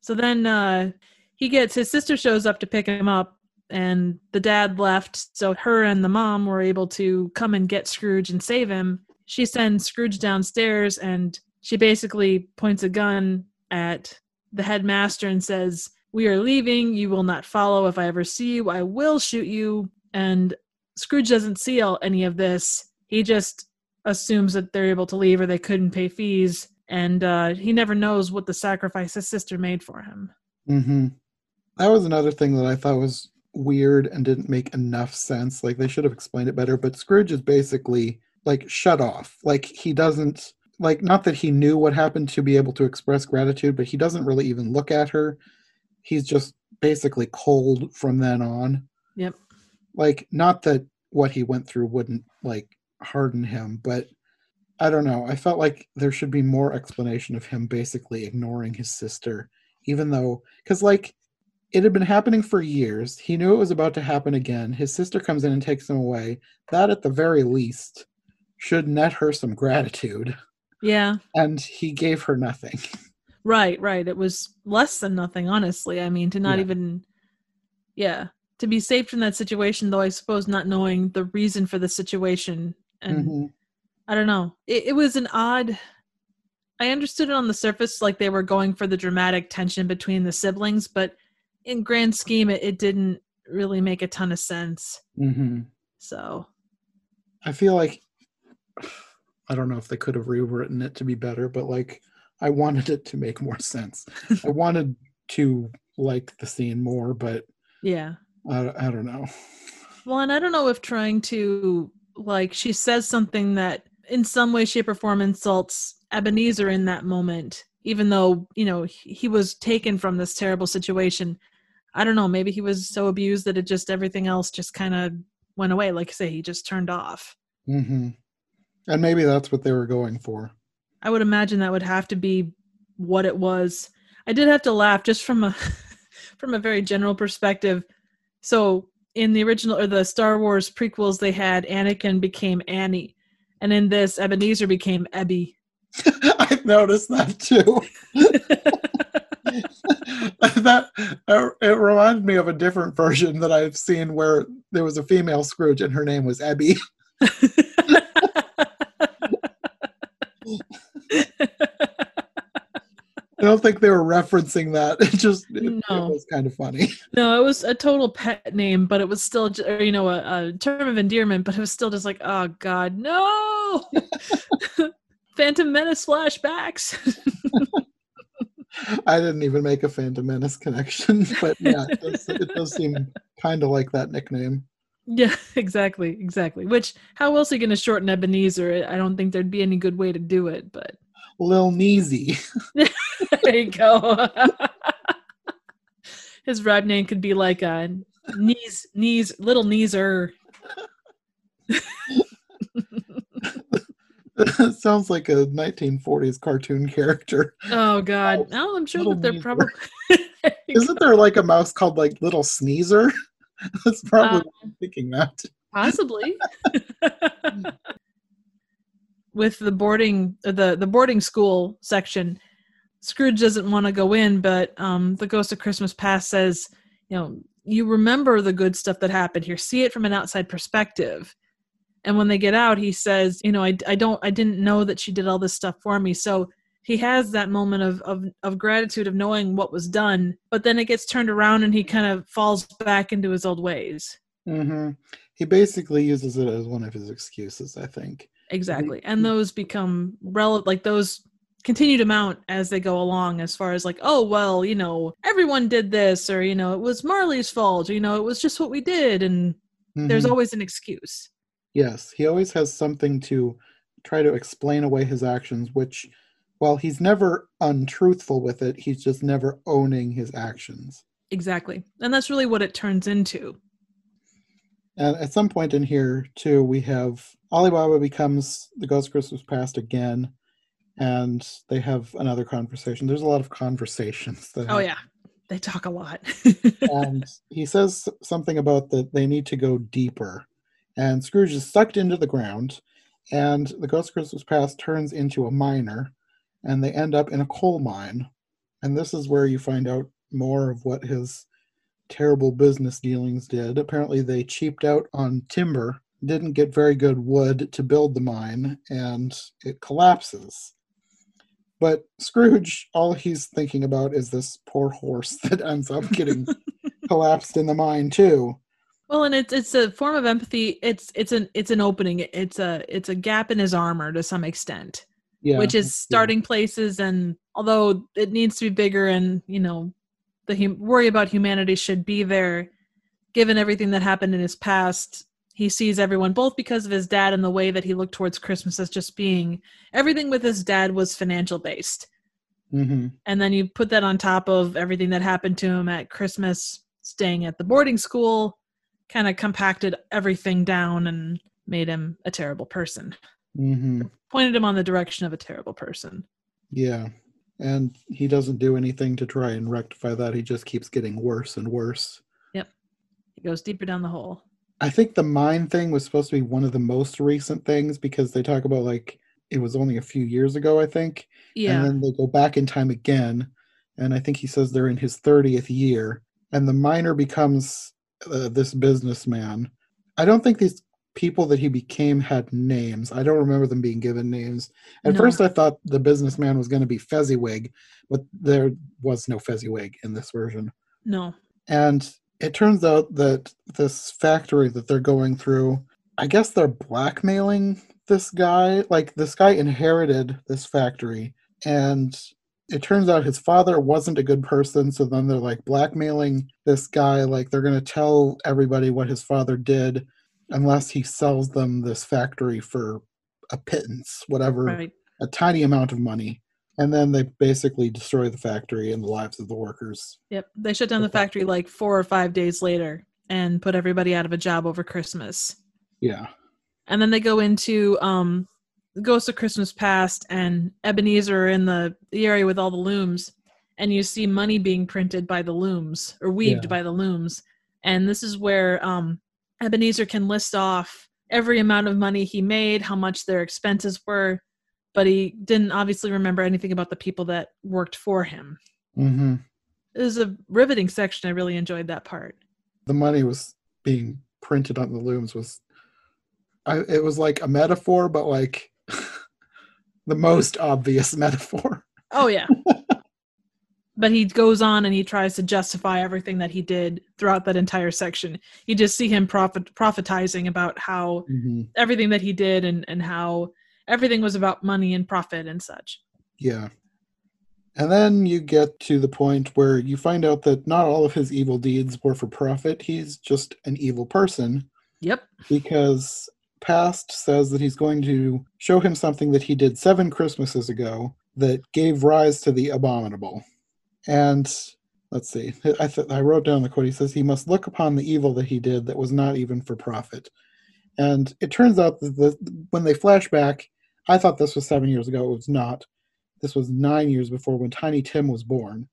So then uh, he gets his sister shows up to pick him up, and the dad left. So her and the mom were able to come and get Scrooge and save him. She sends Scrooge downstairs and she basically points a gun at the headmaster and says, We are leaving. You will not follow. If I ever see you, I will shoot you. And Scrooge doesn't see all, any of this. He just assumes that they're able to leave or they couldn't pay fees. And uh, he never knows what the sacrifice his sister made for him. Mm-hmm. That was another thing that I thought was weird and didn't make enough sense. Like they should have explained it better. But Scrooge is basically like shut off. Like he doesn't like not that he knew what happened to be able to express gratitude, but he doesn't really even look at her. He's just basically cold from then on. Yep. Like not that what he went through wouldn't like harden him, but I don't know. I felt like there should be more explanation of him basically ignoring his sister, even though, because like it had been happening for years. He knew it was about to happen again. His sister comes in and takes him away. That, at the very least, should net her some gratitude. Yeah. And he gave her nothing. Right, right. It was less than nothing, honestly. I mean, to not Yeah. even, yeah, to be saved from that situation, though, I suppose not knowing the reason for the situation. And Mhm. I don't know. It, it was an odd. I understood it on the surface, like they were going for the dramatic tension between the siblings, but in grand scheme, it, it didn't really make a ton of sense. Mhm. So, I feel like I don't know if they could have rewritten it to be better, but like I wanted it to make more sense. I wanted to like the scene more, but yeah. I, I don't know. Well, and I don't know if trying to like she says something that in some way, shape, or form insults Ebenezer in that moment, even though you know he, was taken from this terrible situation. I don't know. Maybe he was so abused that it just everything else just kind of went away. Like I say, he just turned off. hmm And maybe that's what they were going for. I would imagine that would have to be what it was. I did have to laugh just from a from a very general perspective. So in the original or the Star Wars prequels, they had Anakin became Annie, and in this, Ebenezer became Ebby. I've noticed that too. that uh, it reminded me of a different version that I've seen where there was a female Scrooge and her name was Ebby. I don't think they were referencing that. It just it, it was kind of funny. no, it was a total pet name, but it was still, or, you know, a, a term of endearment. But it was still just like, oh God, no! Phantom Menace flashbacks. I didn't even make a Phantom Menace connection, but yeah, it does, it does seem kind of like that nickname. Yeah, exactly, exactly. Which how else are you going to shorten Ebenezer? I don't think there'd be any good way to do it, but Lil Neasy. there you go. His rap name could be like a knees, knees, little kneeser. Sounds like a 1940s cartoon character. Oh God, no, I'm sure that they're probably. Isn't there like a mouse called like Little Sneezer? That's probably Uh, thinking that. Possibly. With the boarding the the boarding school section, Scrooge doesn't want to go in, but um, the Ghost of Christmas Past says, you know, you remember the good stuff that happened here. See it from an outside perspective. And when they get out, he says, you know, I, I don't I didn't know that she did all this stuff for me. So he has that moment of, of of gratitude of knowing what was done, but then it gets turned around and he kind of falls back into his old ways. mm-hmm. He basically uses it as one of his excuses, I think. Exactly. And those become relevant, like those continue to mount as they go along, as far as like, oh, well, you know, everyone did this, or, you know, it was Marley's fault, or, you know, it was just what we did. And there's Mhm. always an excuse. Yes, he always has something to try to explain away his actions, which, while he's never untruthful with it, he's just never owning his actions. Exactly. And that's really what it turns into. And at some point in here, too, we have Ali Baba becomes the Ghost of Christmas Past again, and they have another conversation. There's a lot of conversations. That Oh, yeah. They talk a lot. and he says something about that they need to go deeper. And Scrooge is sucked into the ground, and the Ghost of Christmas Past turns into a miner, and they end up in a coal mine. And this is where you find out more of what his terrible business dealings did. Apparently, they cheaped out on timber, didn't get very good wood to build the mine, and it collapses. But Scrooge, all he's thinking about is this poor horse that ends up getting collapsed in the mine too. Well, and it's it's a form of empathy. It's it's an it's an opening. It's a it's a gap in his armor to some extent, Yeah, which is starting places. And although it needs to be bigger, and you know, the hum- worry about humanity should be there, given everything that happened in his past. He sees everyone both because of his dad and the way that he looked towards Christmas as just being everything with his dad was financial based. hmm And then you put that on top of everything that happened to him at Christmas, staying at the boarding school, kind of compacted everything down and made him a terrible person. Mm-hmm. Pointed him on the direction of a terrible person. Yeah. And he doesn't do anything to try and rectify that. He just keeps getting worse and worse. Yep. He goes deeper down the hole. I think the mine thing was supposed to be one of the most recent things because they talk about like it was only a few years ago, I think. Yeah. And then they go back in time again. And I think he says they're in his 30th year. And the miner becomes uh, this businessman. I don't think these people that he became had names. I don't remember them being given names. At No. first, I thought the businessman was going to be Fezziwig, but there was no Fezziwig in this version. no. And it turns out that this factory that they're going through, I guess they're blackmailing this guy. Like, this guy inherited this factory, and it turns out his father wasn't a good person. So then they're like blackmailing this guy. Like, they're going to tell everybody what his father did unless he sells them this factory for a pittance, whatever, Right. a tiny amount of money. And then they basically destroy the factory and the lives of the workers. Yep. They shut down the factory like four or five days later and put everybody out of a job over Christmas. Yeah. And then they go into um Ghost of Christmas Past and Ebenezer in the, the area with all the looms, and you see money being printed by the looms or weaved Yeah. by the looms. And this is where um Ebenezer can list off every amount of money he made, how much their expenses were, but he didn't obviously remember anything about the people that worked for him. Mm-hmm. It was a riveting section. I really enjoyed that part. the money was being printed on the looms was I, it was like a metaphor but like the most obvious metaphor Oh yeah. but he goes on and he tries to justify everything that he did throughout that entire section. You just see him prophet prophetizing about how everything that he did and and how everything was about money and profit and such. yeah. And then you get to the point where you find out that not all of his evil deeds were for profit. He's just an evil person. Yep. because past says that he's going to show him something that he did seven christmases ago that gave rise to the abominable. And let's see. I, th- I wrote down the quote. He says he must look upon the evil that he did that was not even for profit. And it turns out that the, when they flash back i thought this was seven years ago it was not this was nine years before when tiny tim was born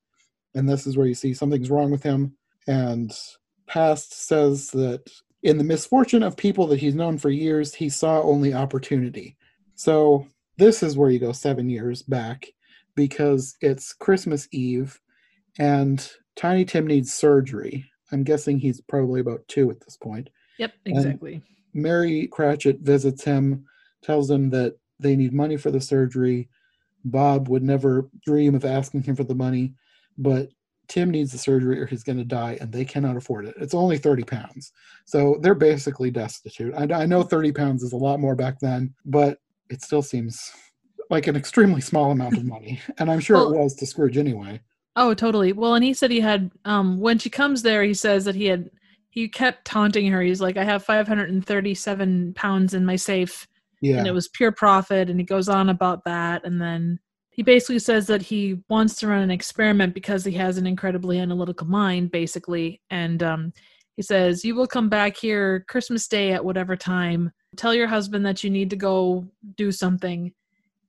and this is where you see something's wrong with him and past says that in the misfortune of people that he's known for years, he saw only opportunity. So this is where you go seven years back because it's Christmas Eve and Tiny Tim needs surgery. I'm guessing he's probably about two at this point. Yep, exactly. Mary Cratchit visits him, tells him that they need money for the surgery. Bob would never dream of asking him for the money, but Tim needs the surgery or he's going to die, and they cannot afford it. It's only 30 pounds. So they're basically destitute. I, I know 30 pounds is a lot more back then, but it still seems like an extremely small amount of money. And I'm sure Well- it was to Scrooge anyway. Oh, totally. Well, and he said he had um when she comes there, he says that he had he kept taunting her. He's like, I have 537 pounds in my safe Yeah. and it was pure profit and he goes on about that and then he basically says that he wants to run an experiment because he has an incredibly analytical mind basically and um, he says you will come back here christmas day at whatever time. Tell your husband that you need to go do something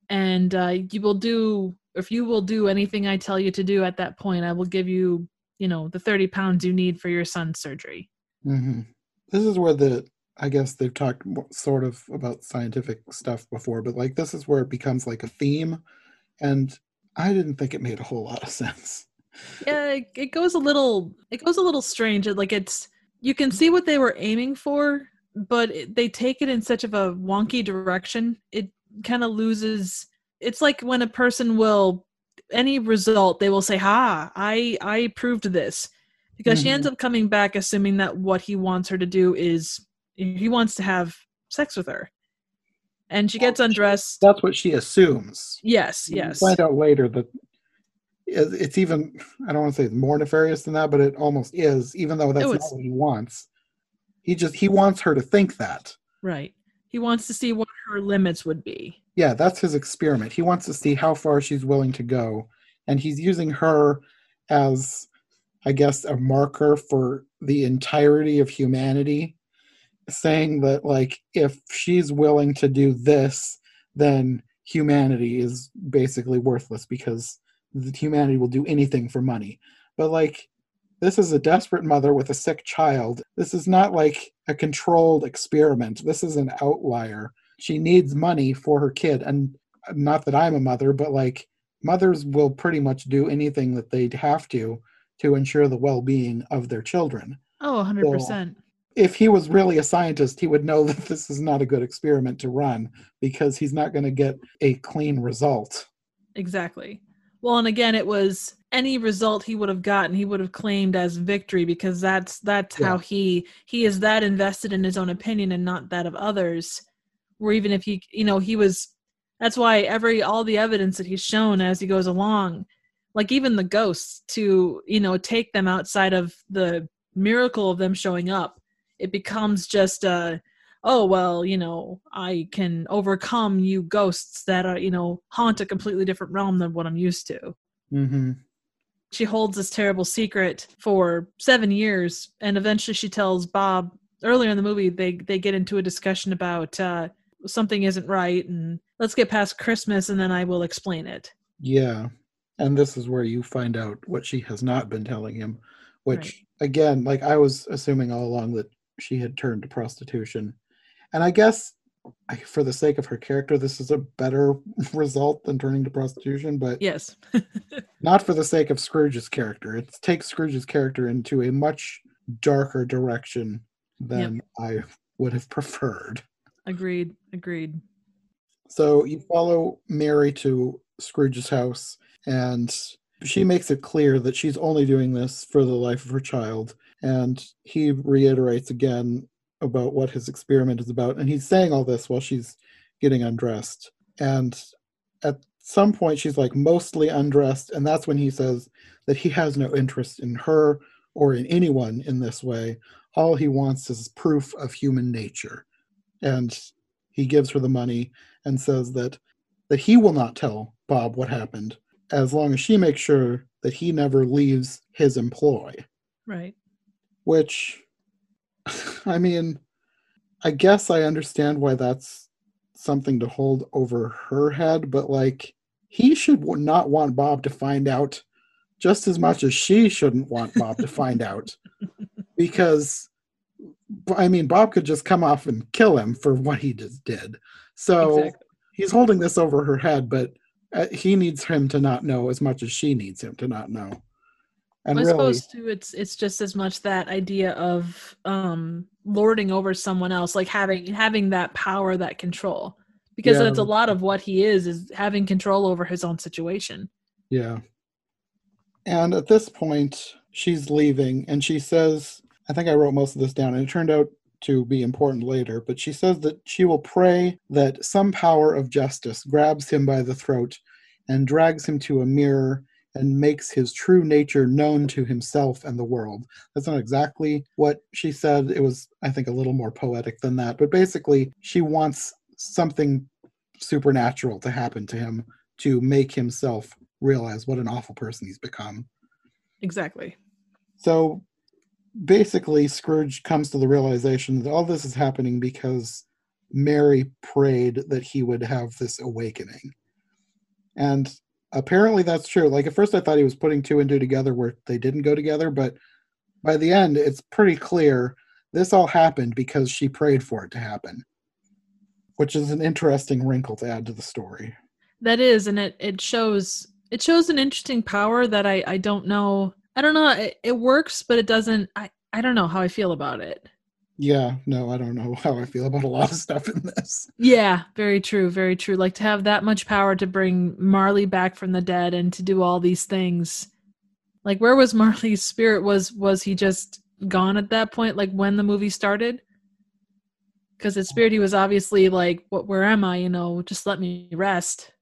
and uh, you will do if you will do anything i tell you to do at that point i will give you you know the 30 pounds you need for your son's surgery. Hmm This is where the I guess they've talked sort of about scientific stuff before, but like this is where it becomes like a theme, and I didn't think it made a whole lot of sense. yeah, it, goes a little it goes a little strange. Like it's you can see what they were aiming for, but it, they take it in such of a wonky direction. It kind of loses it's like when a person will any result they will say ha i i proved this because she ends Mhm. up coming back assuming that what he wants her to do is he wants to have sex with her and she gets undressed That's what she assumes. yes yes. You find out later that it's even I don't want to say it's more nefarious than that, but it almost is, even though that's Oh, not what he wants. He just he wants her to think that. right he wants to see what her limits would be Yeah, that's his experiment. He wants to see how far she's willing to go. And he's using her as, I guess, a marker for the entirety of humanity, saying that, like, if she's willing to do this, then humanity is basically worthless because the humanity will do anything for money. But, like, this is a desperate mother with a sick child. This is not like a controlled experiment. This is an outlier she needs money for her kid and not that i'm a mother but like mothers will pretty much do anything that they have to to ensure the well-being of their children oh 100% if he was really a scientist he would know that this is not a good experiment to run because he's not going to get a clean result Exactly. Well, and again, it was any result he would have gotten, he would have claimed as victory because that's that's Yeah. how he he is that invested in his own opinion and not that of others. Where even if he, you know, he was. That's why every all the evidence that he's shown as he goes along, like even the ghosts, to you know take them outside of the miracle of them showing up, it becomes just a oh well you know i can overcome you ghosts that are you know haunt a completely different realm than what i'm used to. Mm-hmm. she holds this terrible secret for seven years and eventually she tells bob earlier in the movie they they get into a discussion about uh something isn't right and let's get past christmas and then i will explain it. Yeah. And this is where you find out what she has not been telling him which again like i was assuming all along that she had turned to prostitution. And i guess I- for the sake of her character this is a better result than turning to prostitution but yes. not for the sake of scrooge's character. It takes scrooge's character into a much darker direction than i would have preferred. Agreed agreed. So you follow Mary to Scrooge's house, and she makes it clear that she's only doing this for the life of her child. And he reiterates again about what his experiment is about. And he's saying all this while she's getting undressed. And at some point, she's like mostly undressed. And that's when he says that he has no interest in her or in anyone in this way. All he wants is proof of human nature. And he gives her the money and says that that he will not tell Bob what happened as long as she makes sure that he never leaves his employ. right Which, I mean, I guess I understand why that's something to hold over her head, but like, he should not want Bob to find out just as much as she shouldn't want Bob to find out. Because, I mean, Bob could just come off and kill him for what he just did. So exactly he's holding this over her head, but uh, he needs him to not know as much as she needs him to not know. And I really, suppose too, it's it's just as much that idea of um lording over someone else, like having having that power, that control, because Yeah. that's a lot of what he is is having control over his own situation. Yeah. And at this point, she's leaving and she says, I think I wrote most of this down and it turned out to be important later, but she says that she will pray that some power of justice grabs him by the throat and drags him to a mirror and makes his true nature known to himself and the world. That's not exactly what she said. It was, I think, a little more poetic than that. But basically, she wants something supernatural to happen to him to make himself realize what an awful person he's become. Exactly. So basically, Scrooge comes to the realization that all this is happening because Mary prayed that he would have this awakening. And apparently that's true. Like at first I thought he was putting two and two together where they didn't go together, but by the end it's pretty clear this all happened because she prayed for it to happen. Which is an interesting wrinkle to add to the story. That is, and it it shows it shows an interesting power that I I don't know. I don't know. It, it works, but it doesn't. I I don't know how I feel about it. Yeah, no, I don't know how I feel about a lot of stuff in this. Yeah, very true, very true. Like to have that much power to bring Marley back from the dead and to do all these things. Like where was Marley's spirit? Was was he just gone at that point like when the movie started? Cuz his spirit he was obviously like what where am I, you know, just let me rest.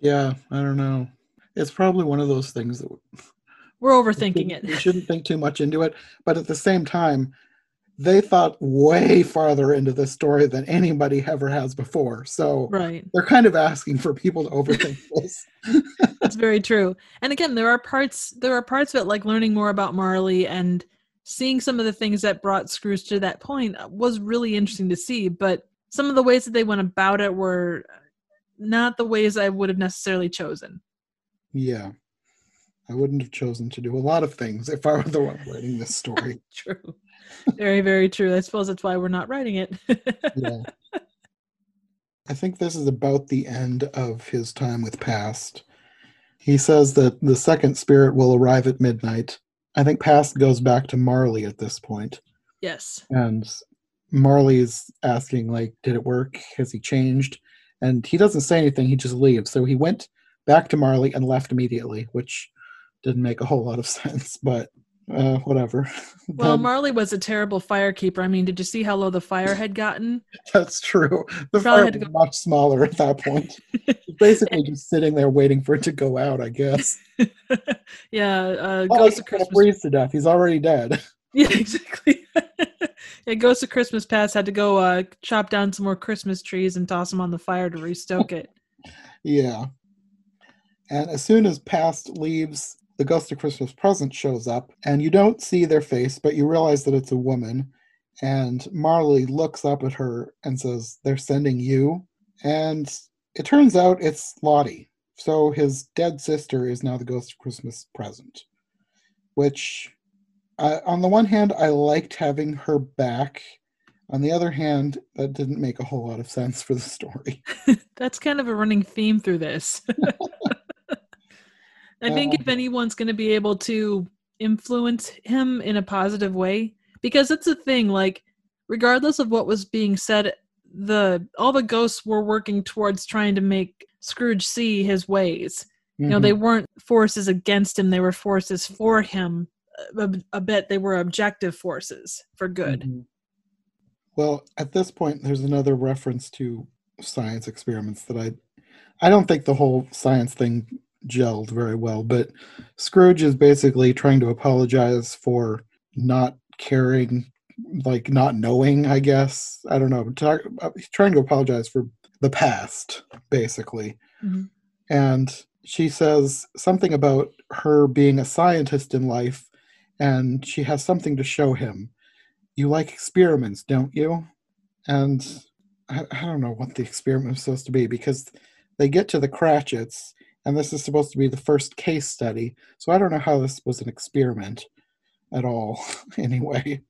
Yeah, I don't know. It's probably one of those things that we're overthinking we it. We shouldn't think too much into it, but at the same time, they thought way farther into the story than anybody ever has before. So right. they're kind of asking for people to overthink this. That's very true. And again, there are parts there are parts of it like learning more about Marley and seeing some of the things that brought Scrooge to that point was really interesting to see, but some of the ways that they went about it were not the ways I would have necessarily chosen. Yeah. I wouldn't have chosen to do a lot of things if I were the one writing this story. true. Very, very true. I suppose that's why we're not writing it. yeah. I think this is about the end of his time with Past. He says that the second spirit will arrive at midnight. I think Past goes back to Marley at this point. Yes. And Marley's asking, like, did it work? Has he changed? And he doesn't say anything, he just leaves. So he went back to Marley and left immediately, which didn't make a whole lot of sense, but uh, whatever. Well, then, Marley was a terrible firekeeper. I mean, did you see how low the fire had gotten? That's true. The fire was go- much smaller at that point. basically just sitting there waiting for it to go out, I guess. yeah, uh, oh, Ghost of Christmas. Freeze to death. He's already dead. Yeah, exactly. yeah, Ghost of Christmas Past had to go uh, chop down some more Christmas trees and toss them on the fire to restoke it. yeah. And as soon as Past leaves, the Ghost of Christmas Present shows up, and you don't see their face, but you realize that it's a woman. And Marley looks up at her and says, They're sending you. And it turns out it's Lottie. So his dead sister is now the Ghost of Christmas Present, which uh, on the one hand, I liked having her back. On the other hand, that didn't make a whole lot of sense for the story. That's kind of a running theme through this. I think if anyone's going to be able to influence him in a positive way, because it's a thing, like, regardless of what was being said, the all the ghosts were working towards trying to make Scrooge see his ways. Mm-hmm. You know, they mm-hmm. weren't forces against him; they were forces for him a, a bit they were objective forces for good. Mm-hmm. Well, at this point, there's another reference to science experiments that I, I don't think the whole science thing gelled very well. But Scrooge is basically trying to apologize for not caring, like not knowing. I guess I don't know. Talk, he's trying to apologize for the past, basically, mm-hmm. and she says something about her being a scientist in life and she has something to show him. You like experiments, don't you? And I, I don't know what the experiment is supposed to be because they get to the Cratchits, and this is supposed to be the first case study. So I don't know how this was an experiment at all, anyway.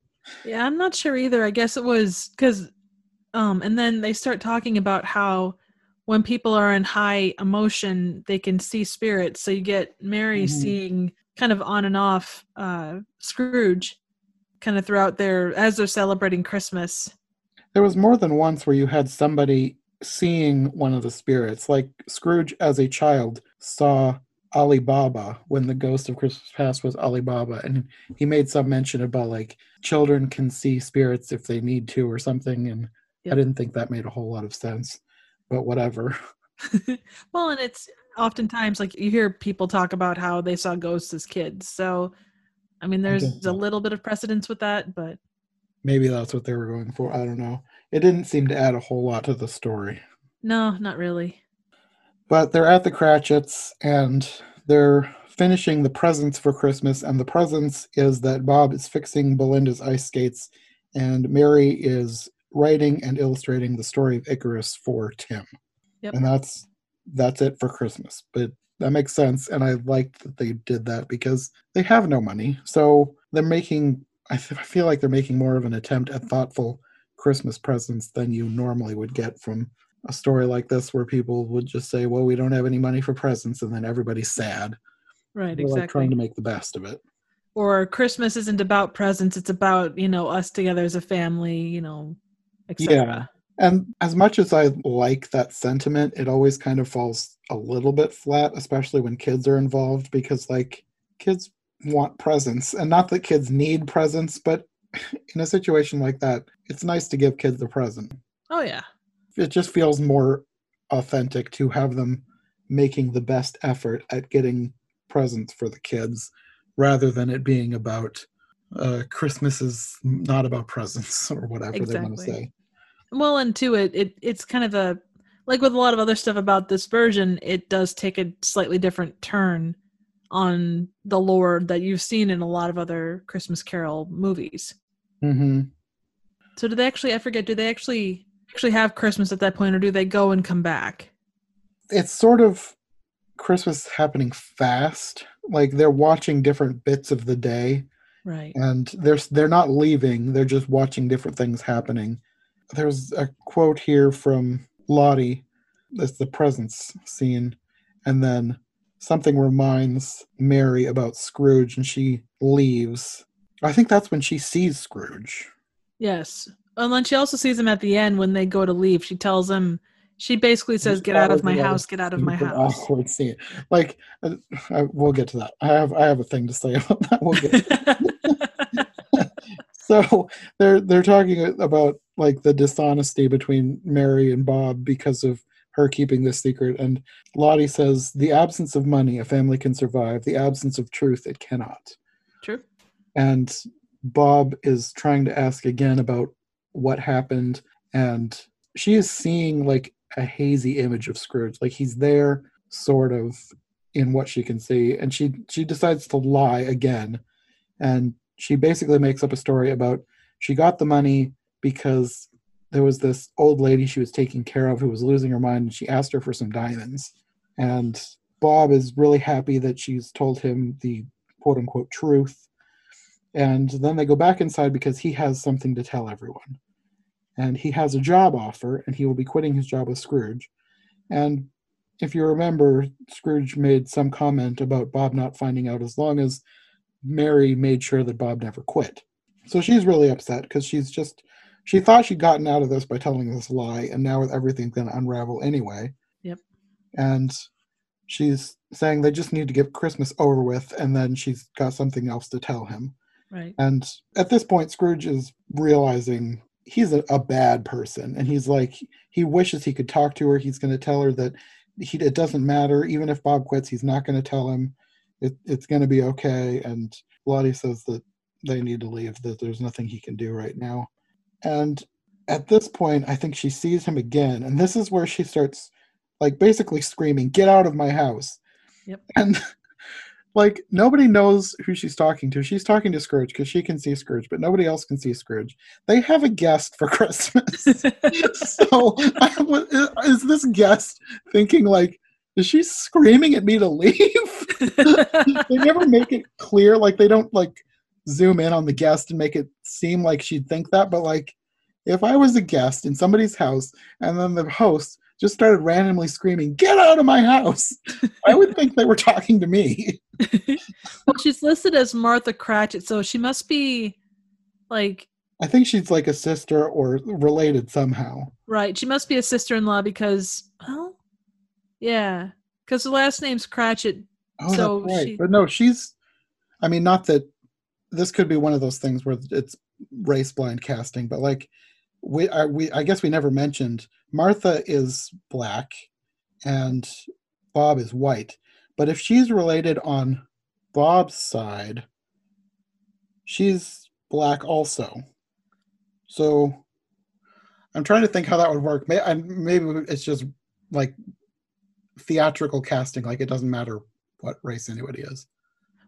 Yeah, I'm not sure either. I guess it was because, um, and then they start talking about how when people are in high emotion, they can see spirits. So you get Mary mm-hmm. seeing kind of on and off uh, Scrooge kind of throughout their as they're celebrating Christmas. There was more than once where you had somebody seeing one of the spirits, like Scrooge as a child saw Ali Baba when the ghost of Christmas past was Ali Baba. And he made some mention about like children can see spirits if they need to or something, and yep. I didn't think that made a whole lot of sense, but whatever. well, and it's oftentimes like you hear people talk about how they saw ghosts as kids. So, I mean, there's I a little bit of precedence with that, but maybe that's what they were going for. I don't know. It didn't seem to add a whole lot to the story. No, not really. But they're at the Cratchits and they're finishing the presents for Christmas, and the presents is that Bob is fixing Belinda's ice skates, and Mary is writing and illustrating the story of Icarus for Tim. Yep. And that's that's it for Christmas. But that makes sense. And I like that they did that because they have no money. So they're making, I, th- I feel like they're making more of an attempt at thoughtful Christmas presents than you normally would get from a story like this where people would just say, "Well, we don't have any money for presents," and then everybody's sad. Right, They're like exactly. trying to make the best of it. or Christmas isn't about presents; it's about you know us together as a family. You know, etc. Yeah. And as much as I like that sentiment, it always kind of falls a little bit flat, especially when kids are involved, because like kids want presents. And not that kids need presents, but in a situation like that, it's nice to give kids a present. Oh yeah, It just feels more authentic to have them making the best effort at getting presents for the kids rather than it being about uh, Christmas is not about presents or whatever they want to say. Well, and to it, it it's kind of a like with a lot of other stuff about this version, it does take a slightly different turn on the lore that you've seen in a lot of other Christmas Carol movies. Mm-hmm. So do they actually? I forget. Do they actually actually have Christmas at that point, or do they go and come back? it's sort of Christmas happening fast. Like they're watching different bits of the day, Right. and they're they're not leaving. They're just watching different things happening. There's a quote here from Lottie. That's the presents scene, and then something reminds Mary about Scrooge, and she leaves. I think that's when she sees Scrooge. Yes. And then she also sees him at the end when they go to leave. She tells him. She basically says, "Get out of my house! Get out of my house!" Awkward scene. Like, uh, I, we'll get to that. I have I have a thing to say about that. We'll get so they're they're talking about like the dishonesty between Mary and Bob because of her keeping this secret and Lottie says the absence of money a family can survive the absence of truth it cannot True. And Bob is trying to ask again about what happened. And she is seeing like a hazy image of Scrooge. Like he's there sort of in what she can see. And she she decides to lie again. And she basically makes up a story about she got the money because there was this old lady she was taking care of who was losing her mind and she asked her for some diamonds. And bob is really happy that she's told him the quote unquote truth and then they go back inside because he has something to tell everyone. And he has a job offer and he will be quitting his job with scrooge. And if you remember scrooge made some comment about bob not finding out as long as mary made sure that bob never quit. So she's really upset because she's just she thought she'd gotten out of this by telling this lie and now everything's going to unravel anyway. Yep. and she's saying they just need to get christmas over with and then she's got something else to tell him Right. and at this point, Scrooge is realizing he's a, a bad person. And he's like, he wishes he could talk to her. He's going to tell her that he, it doesn't matter. Even if Bob quits, he's not going to tell him. It, it's going to be okay. And Lottie says that they need to leave, that there's nothing he can do right now. And at this point, I think she sees him again. And this is where she starts, like, basically screaming, Get out of my house. Yep. And like nobody knows who she's talking to. She's talking to Scrooge because she can see Scrooge, but nobody else can see Scrooge. They have a guest for Christmas. so I, is this guest thinking like, is she screaming at me to leave? they never make it clear. Like they don't like zoom in on the guest and make it seem like she'd think that. But like, if I was a guest in somebody's house and then the host just started randomly screaming, "Get out of my house!" I would think they were talking to me. Well, she's listed as Martha Cratchit, so she must be like I think she's like a sister or related somehow. right. She must be a sister-in-law because, well, yeah, because the last name's Cratchit. Oh, So that's right. she- But no, she's. I mean, not that this could be one of those things where it's race blind casting, but like we, I, we, I guess we never mentioned Martha is black, and Bob is white. But if she's related on Bob's side, she's black also. So I'm trying to think how that would work. Maybe it's just like theatrical casting, like it doesn't matter what race anybody is.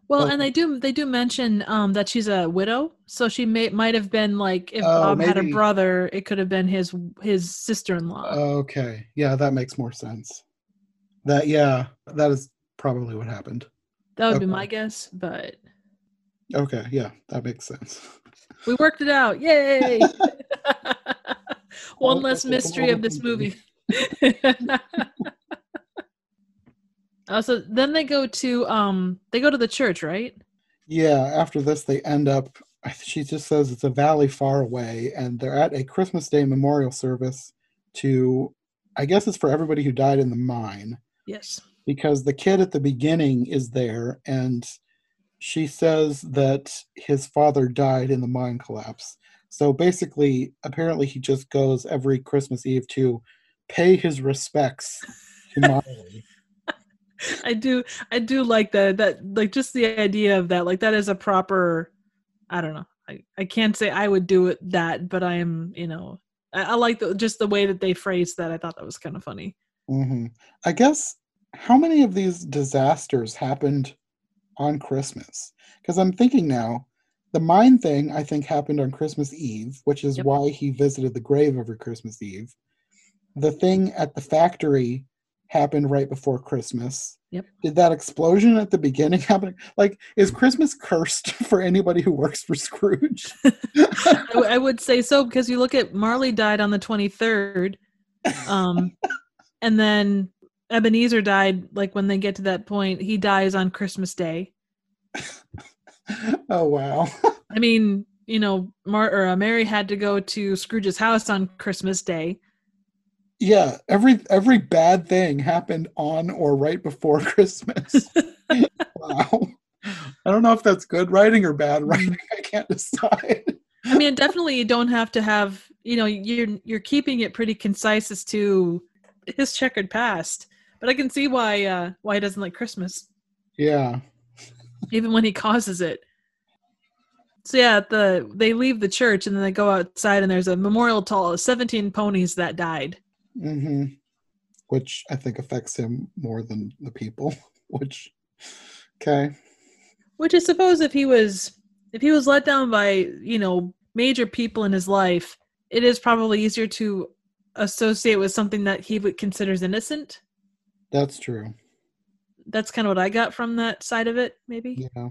Well, Well- and they do they do mention um, that she's a widow, so she may might have been like if Oh, Bob had a brother, it could have been his his sister-in-law. Okay, yeah, that makes more sense. That yeah, that is probably what happened. that would be my guess, but Okay, yeah, that makes sense. we worked it out. Yay! One Well, less mystery of this movie. thing. oh, so then they go to um they go to the church, right? Yeah, after this, they end up. She just says it's a valley far away, and they're at a Christmas Day memorial service to, I guess it's for everybody who died in the mine. Yes. Because the kid at the beginning is there, and she says that his father died in the mine collapse. So basically, apparently, he just goes every Christmas Eve to pay his respects to Marley. I do I do like that that like just the idea of that like that is a proper I don't know I, I can't say I would do it that but I am you know I, I like the, just the way that they phrased that I thought that was kind of funny. Mm-hmm. I guess how many of these disasters happened on Christmas? Because I'm thinking now, the mine thing I think happened on Christmas Eve, which is yep. why he visited the grave every Christmas Eve. The thing at the factory happened right before Christmas. Yep. Did that explosion at the beginning happen? Like, is Christmas cursed for anybody who works for Scrooge? I, w- I would say so because you look at Marley died on the 23rd. Um, and then Ebenezer died, like when they get to that point, he dies on Christmas Day. oh, wow. I mean, you know, Mar- or, uh, Mary had to go to Scrooge's house on Christmas Day. Yeah every every bad thing happened on or right before christmas. Wow. I don't know if that's good writing or bad writing. I can't decide. I mean definitely you don't have to have you know you're you're keeping it pretty concise as to his checkered past but i can see why uh why he doesn't like christmas yeah even when he causes it so yeah the they leave the church and then they go outside and there's a memorial to 17 ponies that died Mm-hmm. Which I think affects him more than the people. Which, okay. Which I suppose if he was if he was let down by you know major people in his life, it is probably easier to associate with something that he would considers innocent. That's true. That's kind of what I got from that side of it, maybe. Yeah.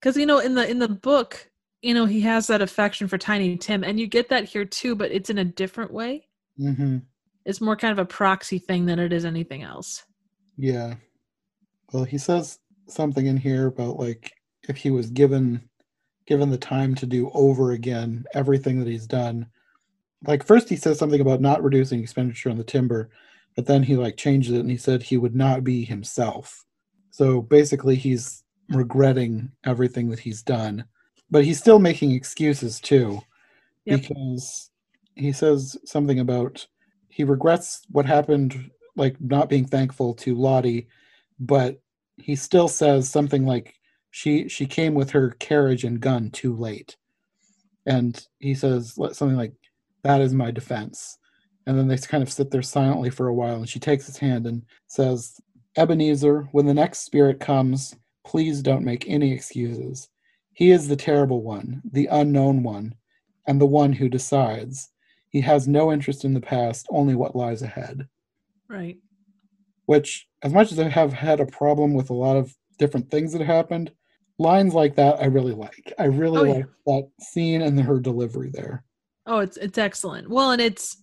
Because you know, in the in the book, you know, he has that affection for Tiny Tim, and you get that here too, but it's in a different way. Mm-hmm. It's more kind of a proxy thing than it is anything else. Yeah. Well, he says something in here about like if he was given given the time to do over again everything that he's done. Like first he says something about not reducing expenditure on the timber, but then he like changed it and he said he would not be himself. So basically he's regretting everything that he's done. But he's still making excuses too. Yep. Because he says something about he regrets what happened, like not being thankful to Lottie, but he still says something like she she came with her carriage and gun too late, and he says something like that is my defense, and then they kind of sit there silently for a while, and she takes his hand and says, Ebenezer, when the next spirit comes, please don't make any excuses. He is the terrible one, the unknown one, and the one who decides. He has no interest in the past, only what lies ahead. Right. Which, as much as I have had a problem with a lot of different things that happened, lines like that I really like. I really oh, like yeah. that scene and her delivery there. Oh, it's it's excellent. Well, and it's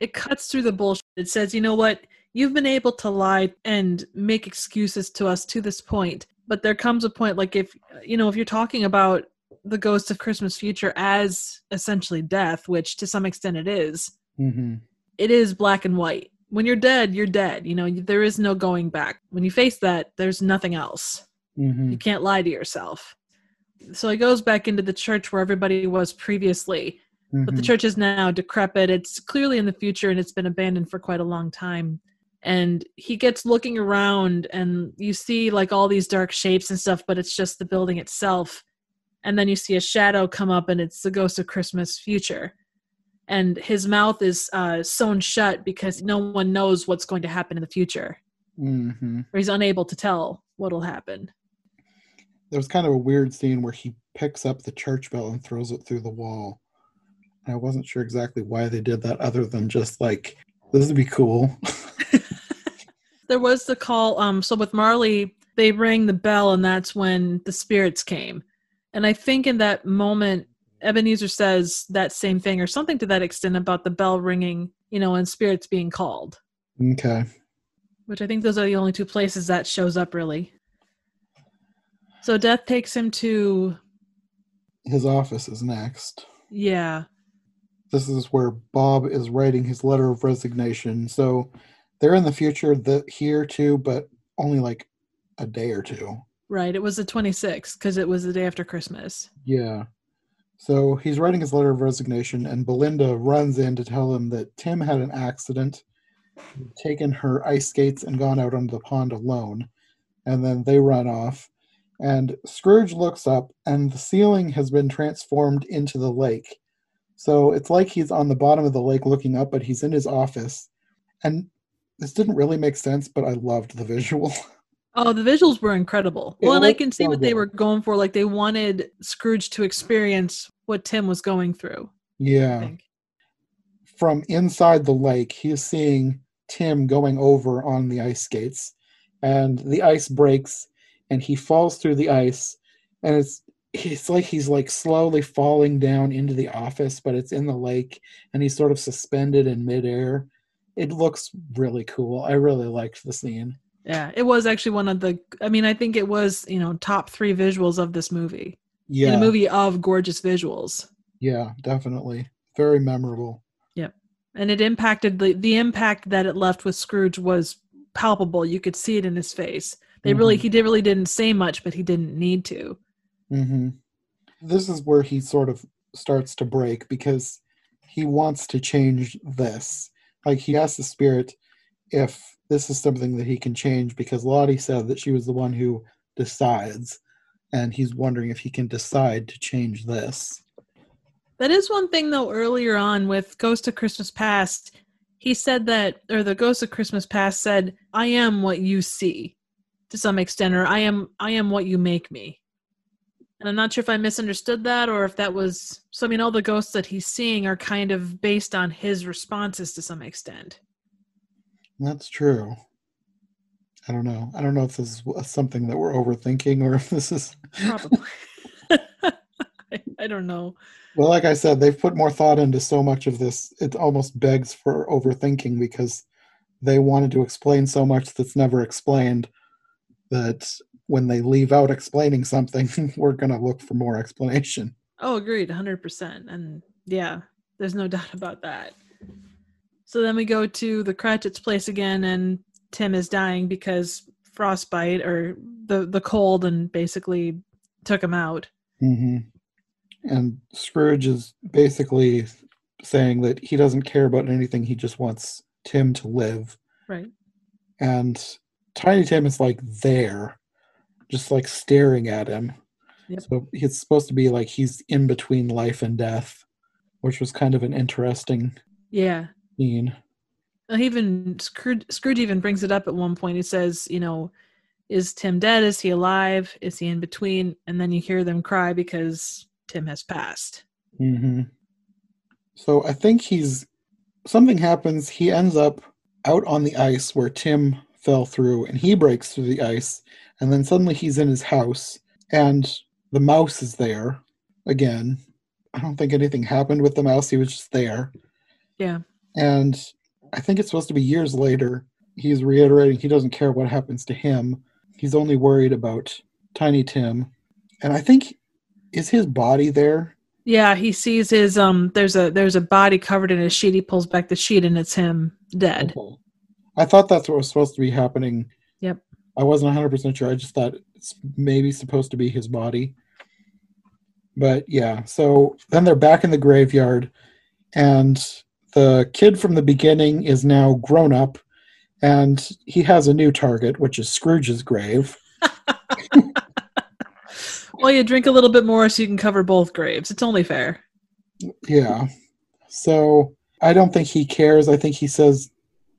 it cuts through the bullshit. It says, you know what? You've been able to lie and make excuses to us to this point, but there comes a point like if you know if you're talking about the ghost of Christmas future as essentially death, which to some extent it is, mm-hmm. it is black and white. When you're dead, you're dead. You know, there is no going back. When you face that, there's nothing else. Mm-hmm. You can't lie to yourself. So he goes back into the church where everybody was previously, mm-hmm. but the mm-hmm. church is now decrepit. It's clearly in the future and it's been abandoned for quite a long time. And he gets looking around, and you see like all these dark shapes and stuff, but it's just the building itself and then you see a shadow come up and it's the ghost of christmas future and his mouth is uh, sewn shut because no one knows what's going to happen in the future mm-hmm. or he's unable to tell what'll happen there was kind of a weird scene where he picks up the church bell and throws it through the wall i wasn't sure exactly why they did that other than just like this would be cool there was the call um so with marley they rang the bell and that's when the spirits came and I think in that moment, Ebenezer says that same thing or something to that extent about the bell ringing you know, and spirits being called. Okay. Which I think those are the only two places that shows up really. So Death takes him to His office is next. yeah. This is where Bob is writing his letter of resignation. So they're in the future the, here too, but only like a day or two. Right. It was the 26th because it was the day after Christmas. Yeah. So he's writing his letter of resignation, and Belinda runs in to tell him that Tim had an accident, taken her ice skates, and gone out onto the pond alone. And then they run off. And Scrooge looks up, and the ceiling has been transformed into the lake. So it's like he's on the bottom of the lake looking up, but he's in his office. And this didn't really make sense, but I loved the visual. Oh, the visuals were incredible. It Well, and I can see so what they were going for. Like they wanted Scrooge to experience what Tim was going through. Yeah. from inside the lake, he's seeing Tim going over on the ice skates, and the ice breaks, and he falls through the ice, and it's it's like he's like slowly falling down into the office, but it's in the lake, and he's sort of suspended in midair. It looks really cool. I really liked the scene. Yeah, it was actually one of the. I mean, I think it was you know top three visuals of this movie. In Yeah, a movie of gorgeous visuals, yeah, definitely, very memorable. Yep, and it impacted the the impact that it left with Scrooge was palpable. You could see it in his face. They really Mhm. he did really didn't say much, but he didn't need to. Hmm This is where he sort of starts to break because he wants to change this. Like he asks the spirit if this is something that he can change because Lottie said that she was the one who decides, and he's wondering if he can decide to change this. That is one thing though earlier on with Ghost of Christmas Past, he said that or the Ghost of Christmas Past said, I am what you see to some extent, or I am I am what you make me. And I'm not sure if I misunderstood that or if that was so I mean all the ghosts that he's seeing are kind of based on his responses to some extent. That's true. I don't know. I don't know if this is something that we're overthinking or if this is. Probably. I, I don't know. Well, like I said, they've put more thought into so much of this. It almost begs for overthinking because they wanted to explain so much that's never explained that when they leave out explaining something, we're going to look for more explanation. Oh, agreed, 100%. And yeah, there's no doubt about that. So then we go to the Cratchit's place again, and Tim is dying because frostbite or the, the cold and basically took him out. Mm-hmm. And Scrooge is basically saying that he doesn't care about anything. He just wants Tim to live. Right. And Tiny Tim is like there, just like staring at him. Yep. So it's supposed to be like he's in between life and death, which was kind of an interesting Yeah. scene. Uh, Even Scrooge, Scrooge even brings it up at one point. He says, you know, is Tim dead? Is he alive? Is he in between? And then you hear them cry because Tim has passed. hmm So I think he's something happens. He ends up out on the ice where Tim fell through, and he breaks through the ice. And then suddenly he's in his house, and the mouse is there again. I don't think anything happened with the mouse. He was just there. Yeah. And I think it's supposed to be years later. He's reiterating he doesn't care what happens to him. He's only worried about Tiny Tim. And I think is his body there? Yeah, he sees his um there's a there's a body covered in a sheet. He pulls back the sheet and it's him dead. Okay. I thought that's what was supposed to be happening. Yep. I wasn't 100% sure. I just thought it's maybe supposed to be his body. But yeah, so then they're back in the graveyard, and the kid from the beginning is now grown up, and he has a new target, which is Scrooge's grave. Well, you drink a little bit more so you can cover both graves. It's only fair. Yeah. So I don't think he cares. I think he says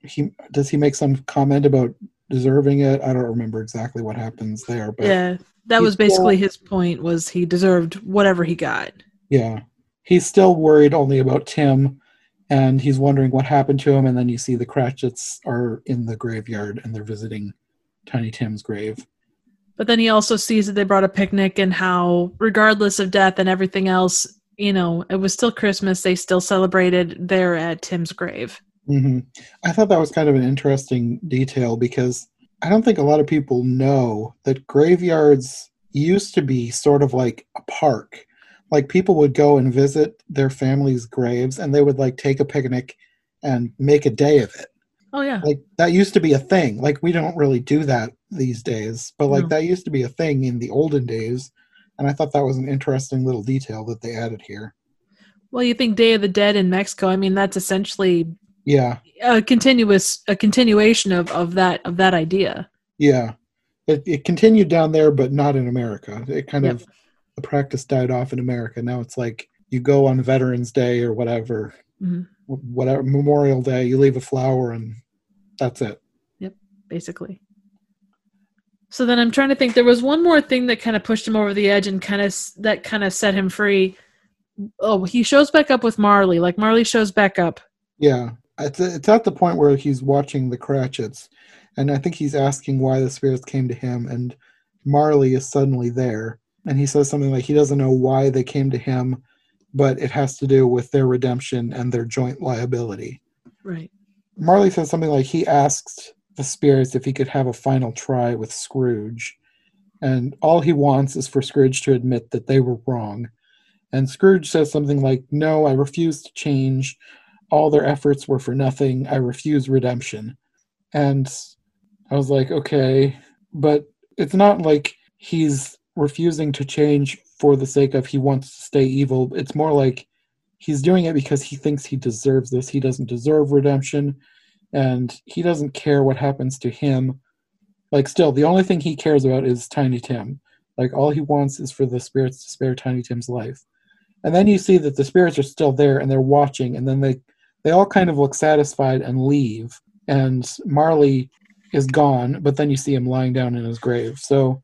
he does he make some comment about deserving it? I don't remember exactly what happens there, but yeah, that was basically his point. Was he deserved whatever he got? Yeah. He's still worried only about Tim and he's wondering what happened to him. And then you see the Cratchits are in the graveyard and they're visiting Tiny Tim's grave. But then he also sees that they brought a picnic and how, regardless of death and everything else, you know, it was still Christmas. They still celebrated there at Tim's grave. Hmm I thought that was kind of an interesting detail because I don't think a lot of people know that graveyards used to be sort of like a park. Like people would go and visit their family's graves and they would like take a picnic and make a day of it. Oh yeah. Like that used to be a thing. Like we don't really do that these days, but like No. that used to be a thing in the olden days. And I thought that was an interesting little detail that they added here. Well, you think Day of the Dead in Mexico? I mean, that's essentially Yeah, a continuous a continuation of of that of that idea. yeah. It, it continued down there, but not in America. It kind Yep. of the practice died off in America. Now it's like you go on Veterans Day or whatever, Mhm. whatever Memorial Day, you leave a flower and that's it. Yep, basically. So then I'm trying to think. There was one more thing that kind of pushed him over the edge and kind of that kind of set him free. Oh, he shows back up with Marley. Like Marley shows back up. Yeah, it's it's at the point where he's watching the Cratchits, and I think he's asking why the spirits came to him, and Marley is suddenly there, and he says something like he doesn't know why they came to him, but it has to do with their redemption and their joint liability. Right. Marley says something like he asked the spirits if he could have a final try with Scrooge, and all he wants is for Scrooge to admit that they were wrong. And Scrooge says something like, No, I refuse to change. All their efforts were for nothing. I refuse redemption. And I was like, Okay, but it's not like he's refusing to change for the sake of he wants to stay evil. It's more like he's doing it because he thinks he deserves this. He doesn't deserve redemption and he doesn't care what happens to him. Like, still, the only thing he cares about is Tiny Tim. Like, all he wants is for the spirits to spare Tiny Tim's life. And then you see that the spirits are still there and they're watching, and then they they all kind of look satisfied and leave. And Marley is gone, but then you see him lying down in his grave. So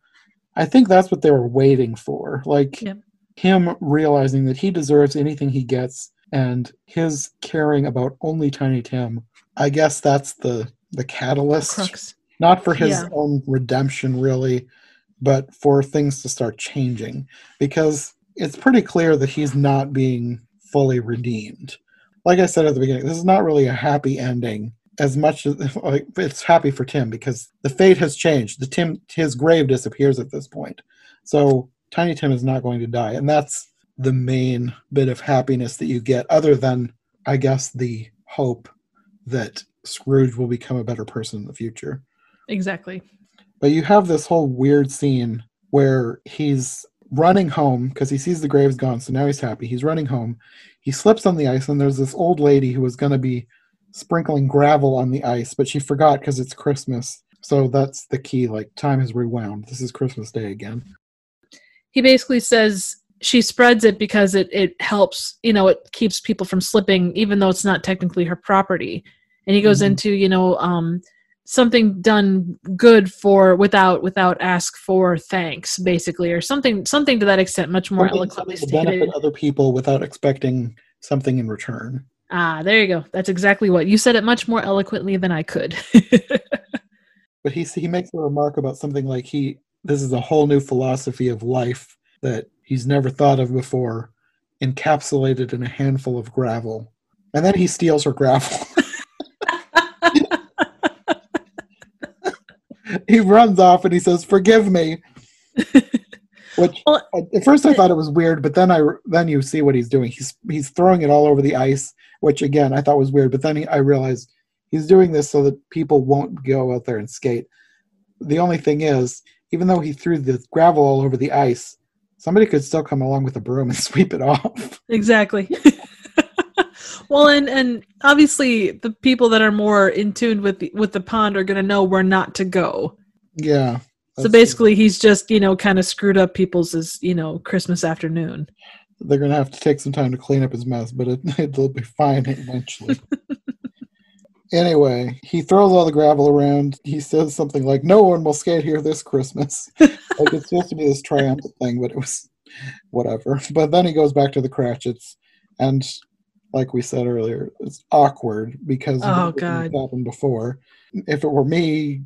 I think that's what they were waiting for. Like Yep. him realizing that he deserves anything he gets and his caring about only Tiny Tim. I guess that's the the catalyst Crux. not for his Yeah. own redemption really but for things to start changing because it's pretty clear that he's not being fully redeemed like i said at the beginning this is not really a happy ending as much as like it's happy for tim because the fate has changed the tim his grave disappears at this point so tiny tim is not going to die and that's the main bit of happiness that you get other than i guess the hope that scrooge will become a better person in the future Exactly. but you have this whole weird scene where he's running home because he sees the grave's gone, so now he's happy. He's running home. He slips on the ice, and there's this old lady who was going to be sprinkling gravel on the ice, but she forgot because it's Christmas. So that's the key. Like, time has rewound. This is Christmas Day again. He basically says she spreads it because it it helps. You know, it keeps people from slipping, even though it's not technically her property. And he goes Mhm. into you know um, something done good for without without ask for thanks, basically, or something something to that extent. Much more Something- eloquently something to benefit other people without expecting something in return. Ah, there you go. That's exactly what you said. It much more eloquently than I could. But he he makes a remark about something like he this is a whole new philosophy of life that he's never thought of before, encapsulated in a handful of gravel. And then he steals her gravel. he runs off and he says, "Forgive me." Which Well- at first I thought it was weird, but then I then you see what he's doing. He's he's throwing it all over the ice, which again I thought was weird. But then he, I realized he's doing this so that people won't go out there and skate. The only thing is, even though he threw the gravel all over the ice, somebody could still come along with a broom and sweep it off. exactly. Well, and and obviously the people that are more in tune with the, with the pond are going to know where not to go. yeah. So basically, he's just you know kind of screwed up people's you know Christmas afternoon. they're gonna have to take some time to clean up his mess, but it, it'll be fine eventually. anyway, he throws all the gravel around. He says something like, "No one will skate here this Christmas." like it's supposed to be this triumphant thing, but it was whatever. But then he goes back to the Cratchits, and like we said earlier, it's awkward because Oh, God. happened before. If it were me,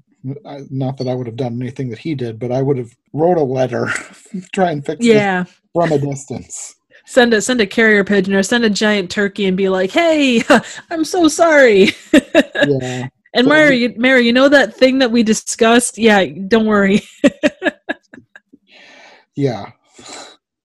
I- not that I would have done anything that he did, but I would have wrote a letter, try and fix Yeah, from a distance. send a send a carrier pigeon or send a giant turkey and be like, "Hey, I'm so sorry." Yeah. and So- Mary, you, Mary, you know that thing that we discussed? Yeah, don't worry. Yeah.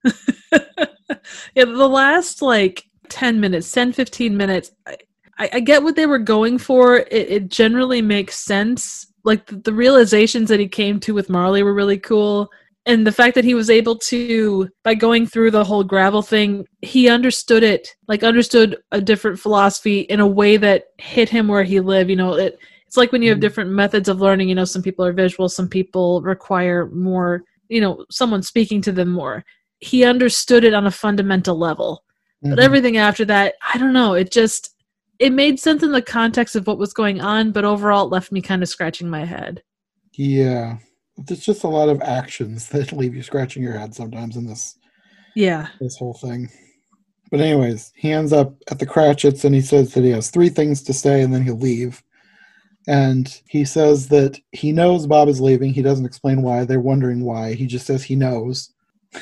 yeah, the last like 10 minutes, 10, 15 minutes, I, I, get what they were going for. It, it generally makes sense. Like the, the realizations that he came to with Marley were really cool. And the fact that he was able to, by going through the whole gravel thing, he understood it, like understood a different philosophy in a way that hit him where he lived. You know, it, it's like when you have Mhm. different methods of learning, you know, some people are visual, some people require more, you know, someone speaking to them more. He understood it on a fundamental level. But Mhm. everything after that, I don't know. It just it made sense in the context of what was going on, but overall it left me kind of scratching my head. Yeah. There's just a lot of actions that leave you scratching your head sometimes in this Yeah. this whole thing. But anyways, he ends up at the Cratchits and he says that he has three things to say and then he'll leave. And he says that he knows Bob is leaving. He doesn't explain why. They're wondering why. He just says he knows.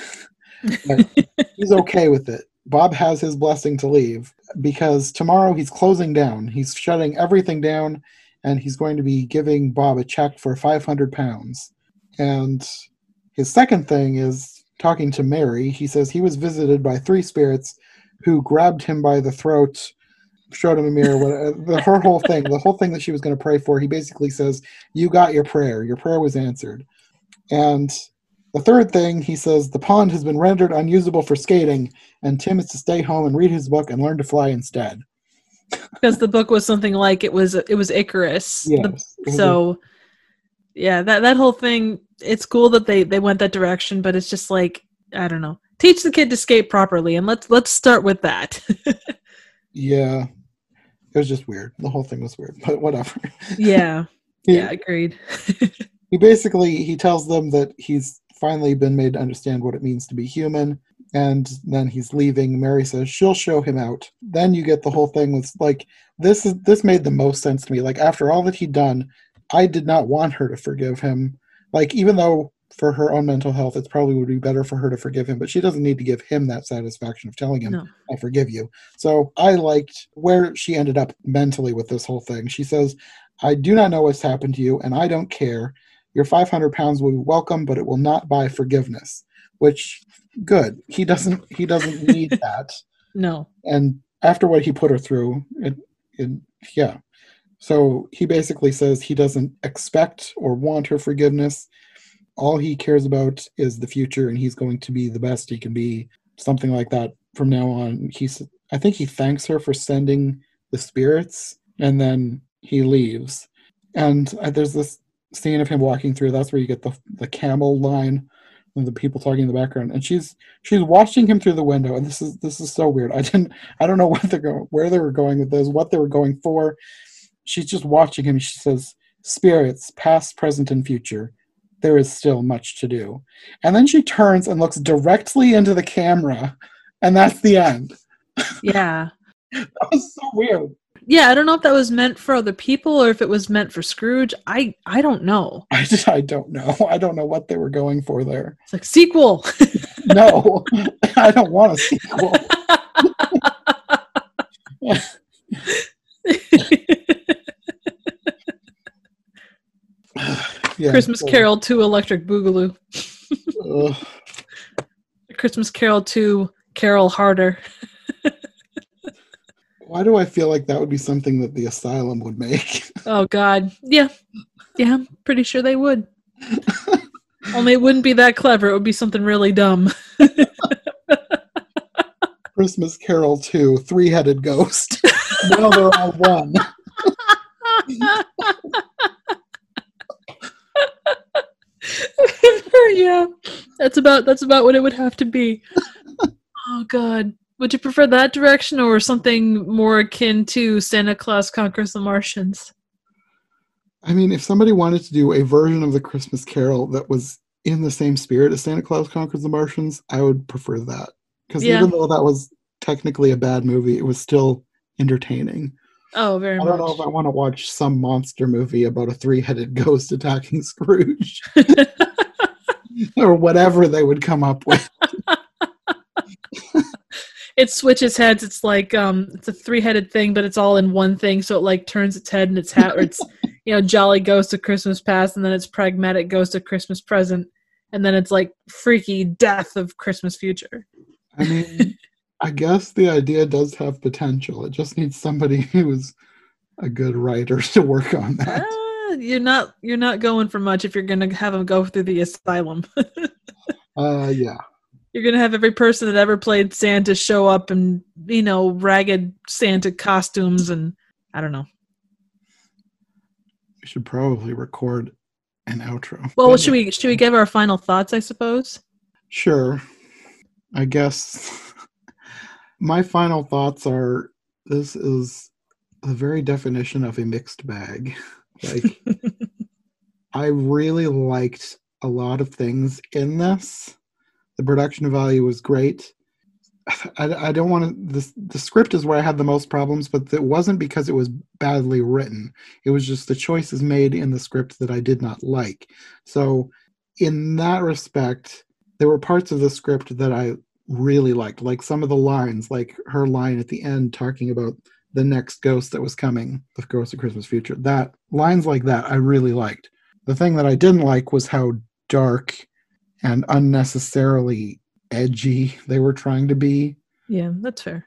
But he's okay with it. Bob has his blessing to leave because tomorrow he's closing down. He's shutting everything down and he's going to be giving Bob a check for 500 pounds. And his second thing is talking to Mary. He says he was visited by three spirits who grabbed him by the throat, showed him a mirror. Uh, her whole thing, the whole thing that she was going to pray for, he basically says, You got your prayer. Your prayer was answered. And the third thing, he says, The pond has been rendered unusable for skating, and Tim is to stay home and read his book and learn to fly instead. because the book was something like it was it was Icarus. Yes. a- so yeah, that that whole thing it's cool that they they went that direction, but it's just like I don't know. Teach the kid to skate properly and let's let's start with that. yeah. It was just weird. The whole thing was weird, but whatever. yeah. He- Yeah, agreed. he basically he tells them that he's finally been made to understand what it means to be human. And then he's leaving. Mary says she'll show him out. Then you get the whole thing with like this is this made the most sense to me. Like after all that he'd done i did not want her to forgive him. Like even though for her own mental health it's probably would be better for her to forgive him but she doesn't need to give him that satisfaction of telling him No. i forgive you. So i liked where she ended up mentally with this whole thing. She says i do not know what's happened to you and i don't care your 500 pounds will be welcome but it will not buy forgiveness which good. He doesn't he doesn't need that. No. and after what he put her through it, it yeah. So he basically says he doesn't expect or want her forgiveness. All he cares about is the future and he's going to be the best he can be. Something like that from now on. He's i think he thanks her for sending the spirits and then he leaves. And uh, there's this scene of him walking through that's where you get the the camel line and the people talking in the background. And she's she's watching him through the window. And this is this is so weird. I didn't i don't know what they're going where they were going with this what they were going for. She's just watching him. She says spirits past present and future there is still much to do. And then she turns and looks directly into the camera and that's the end. Yeah. that was so weird Yeah, I don't know if that was meant for other people or if it was meant for Scrooge. I I don't know. i just i don't know i don't know what they were going for there It's like sequel. no i don't want a sequel yeah, Christmas so, Carol 2 Electric Boogaloo. Christmas Carol 2 Carol Harder. Why do i feel like that would be something that the asylum would make Oh god. Yeah. Yeah, I'm pretty sure they would. Only it wouldn't be that clever. It would be something really dumb. Christmas Carol 2, Three Headed Ghost. now they're all one. yeah. That's about that's about what it would have to be. Oh god. Would you prefer that direction or something more akin to Santa Claus Conquers the Martians? I mean, if somebody wanted to do a version of the Christmas Carol that was in the same spirit as Santa Claus Conquers the Martians, I would prefer that. Because Yeah. even though that was technically a bad movie, it was still entertaining. Oh, very much. I don't know if I want to watch some monster movie about a three headed ghost attacking Scrooge or whatever they would come up with. It switches heads. It's like um, it's a three-headed thing, but it's all in one thing. So it like turns its head and its hat, or it's you know, jolly goes to Christmas past, and then it's pragmatic goes to Christmas present, and then it's like freaky death of Christmas future. I mean, I guess the idea does have potential. It just needs somebody who's a good writer to work on that. Uh, you're not you're not going for much if you're gonna have them go through the asylum. uh, yeah. You're gonna have every person that ever played Santa show up in you know ragged Santa costumes and I don't know. We should probably record an outro. Well, should we should we give our final thoughts? I suppose. Sure. I guess my final thoughts are: this is the very definition of a mixed bag. Like, I really liked a lot of things in this. The production value was great. I, I don't want to. The, the script is where I had the most problems, but it wasn't because it was badly written. It was just the choices made in the script that I did not like. So, in that respect, there were parts of the script that I really liked, like some of the lines, like her line at the end talking about the next ghost that was coming, the Ghost of Christmas Future. That lines like that I really liked. The thing that I didn't like was how dark and unnecessarily edgy they were trying to be. Yeah, that's fair.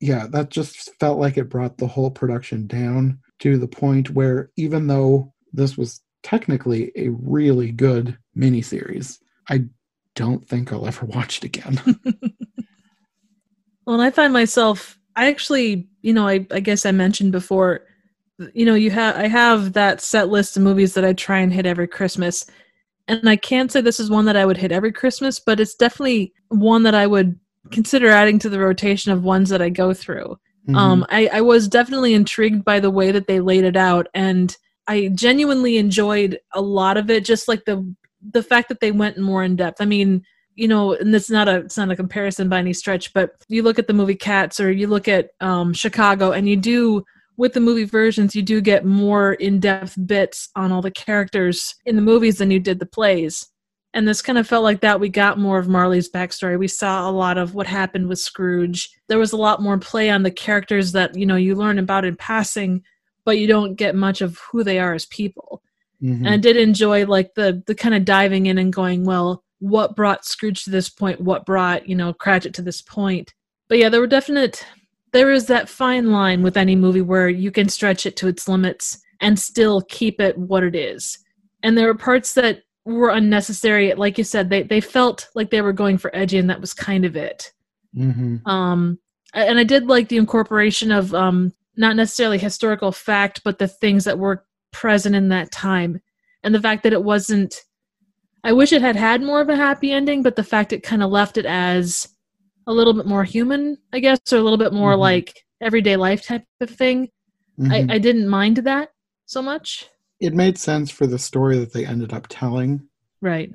Yeah, that just felt like it brought the whole production down to the point where even though this was technically a really good miniseries, I don't think I'll ever watch it again. well, and I find myself I actually, you know, I, I guess I mentioned before, you know, you have I have that set list of movies that I try and hit every Christmas. And I can't say this is one that I would hit every Christmas, but it's definitely one that I would consider adding to the rotation of ones that I go through. Mm-hmm. Um, I, I was definitely intrigued by the way that they laid it out, and I genuinely enjoyed a lot of it. Just like the the fact that they went more in depth. I mean, you know, and it's not a it's not a comparison by any stretch, but you look at the movie Cats or you look at um, Chicago, and you do with the movie versions, you do get more in depth bits on all the characters in the movies than you did the plays. And this kind of felt like that. We got more of Marley's backstory. We saw a lot of what happened with Scrooge. There was a lot more play on the characters that you know you learn about in passing, but you don't get much of who they are as people. Mm-hmm. And I did enjoy like the the kind of diving in and going, well, what brought Scrooge to this point, what brought, you know, Cratchit to this point. But yeah, there were definite there is that fine line with any movie where you can stretch it to its limits and still keep it what it is. And there were parts that were unnecessary. Like you said, they they felt like they were going for edgy, and that was kind of it. Mm-hmm. Um, and I did like the incorporation of um, not necessarily historical fact, but the things that were present in that time, and the fact that it wasn't I wish it had had more of a happy ending, but the fact it kind of left it as a little bit more human, I guess, or a little bit more mm-hmm. like everyday life type of thing. Mm-hmm. I, I didn't mind that so much. It made sense for the story that they ended up telling. Right.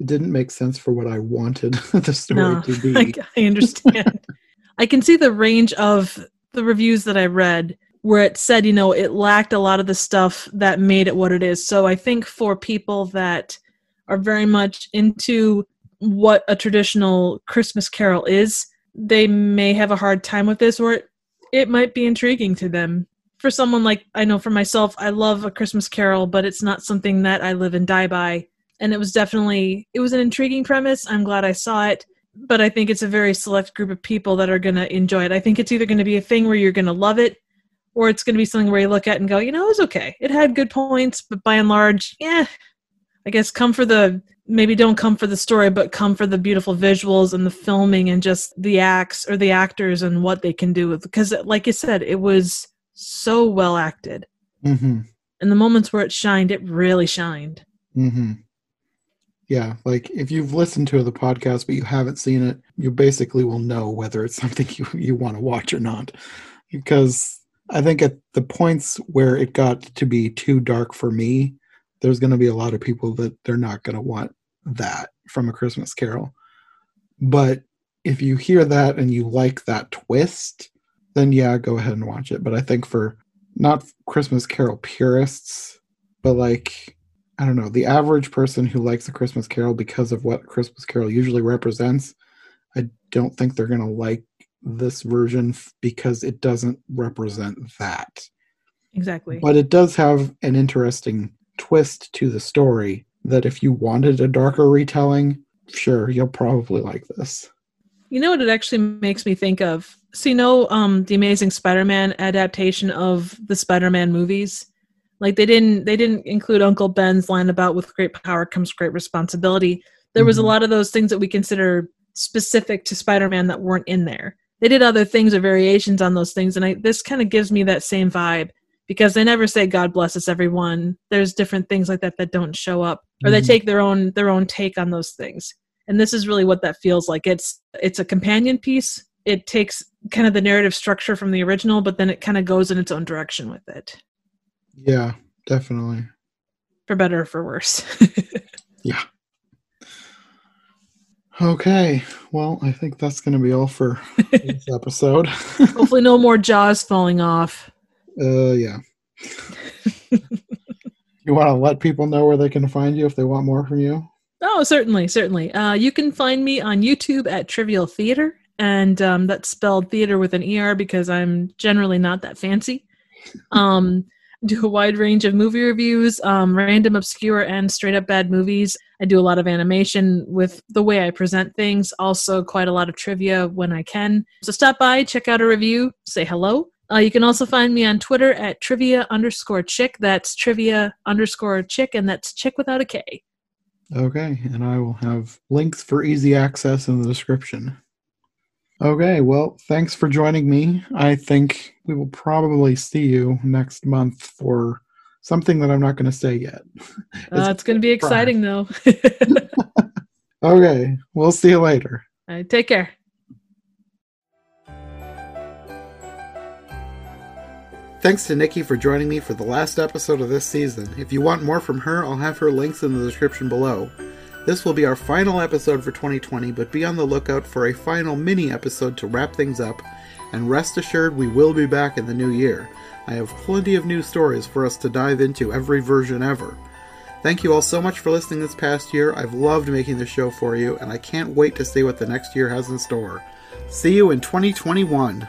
It didn't make sense for what I wanted the story no, to be. I, I understand. I can see the range of the reviews that I read where it said, you know, it lacked a lot of the stuff that made it what it is. So I think for people that are very much into what a traditional Christmas carol is, they may have a hard time with this, or it, it might be intriguing to them. For someone like I know for myself, I love a Christmas carol, but it's not something that I live and die by. And it was definitely it was an intriguing premise. I'm glad I saw it, but I think it's a very select group of people that are going to enjoy it. I think it's either going to be a thing where you're going to love it or it's going to be something where you look at and go, you know, it was okay. It had good points, but by and large, yeah, I guess come for the maybe don't come for the story, but come for the beautiful visuals and the filming and just the acts or the actors and what they can do. Because, like you said, it was so well acted. Mm-hmm. And the moments where it shined, it really shined. Mm-hmm. Yeah, like if you've listened to the podcast but you haven't seen it, you basically will know whether it's something you, you want to watch or not. Because I think at the points where it got to be too dark for me, there's going to be a lot of people that they're not going to want that from a Christmas Carol. But if you hear that and you like that twist, then yeah, go ahead and watch it. But I think for not Christmas Carol purists, but like I don't know, the average person who likes a Christmas Carol because of what Christmas Carol usually represents, I don't think they're going to like this version f- because it doesn't represent that. Exactly. But it does have an interesting twist to the story that if you wanted a darker retelling, sure, you'll probably like this. You know what it actually makes me think of? So you know um the Amazing Spider-Man adaptation of the Spider-Man movies? Like they didn't they didn't include Uncle Ben's line about with great power comes great responsibility. There was a Mhm. lot of those things that we consider specific to Spider-Man that weren't in there. They did other things or variations on those things and I this kind of gives me that same vibe because they never say God blesses everyone. There's different things like that that don't show up or they Mhm. take their own their own take on those things and this is really what that feels like it's it's a companion piece it takes kind of the narrative structure from the original but then it kind of goes in its own direction with it Yeah, definitely. for better or for worse yeah Okay, well, I think that's going to be all for this episode. hopefully no more jaws falling off uh, yeah. you want to let people know where they can find you if they want more from you? oh certainly certainly. Uh, you can find me on youtube at trivial theater and um, that's spelled theater with an er because i'm generally not that fancy. Um, do a wide range of movie reviews um, random obscure and straight up bad movies. I do a lot of animation with the way i present things also quite a lot of trivia when i can. So stop by check out a review say hello uh, you can also find me on twitter at trivia underscore chick that's trivia underscore chick and that's chick without a k Okay, and I will have links for easy access in the description. Okay, well, thanks for joining me. I think we will probably see you next month for something that I'm not going to say yet. Uh, it's going to be exciting, though. Okay, we'll see you later. Right, take care. Thanks to Nikki for joining me for the last episode of this season. If you want more from her, I'll have her links in the description below. This will be our final episode for 2020, but be on the lookout for a final mini episode to wrap things up, and rest assured we will be back in the new year. I have plenty of new stories for us to dive into every version ever. Thank you all so much for listening this past year. I've loved making this show for you, and I can't wait to see what the next year has in store. See you in 2021.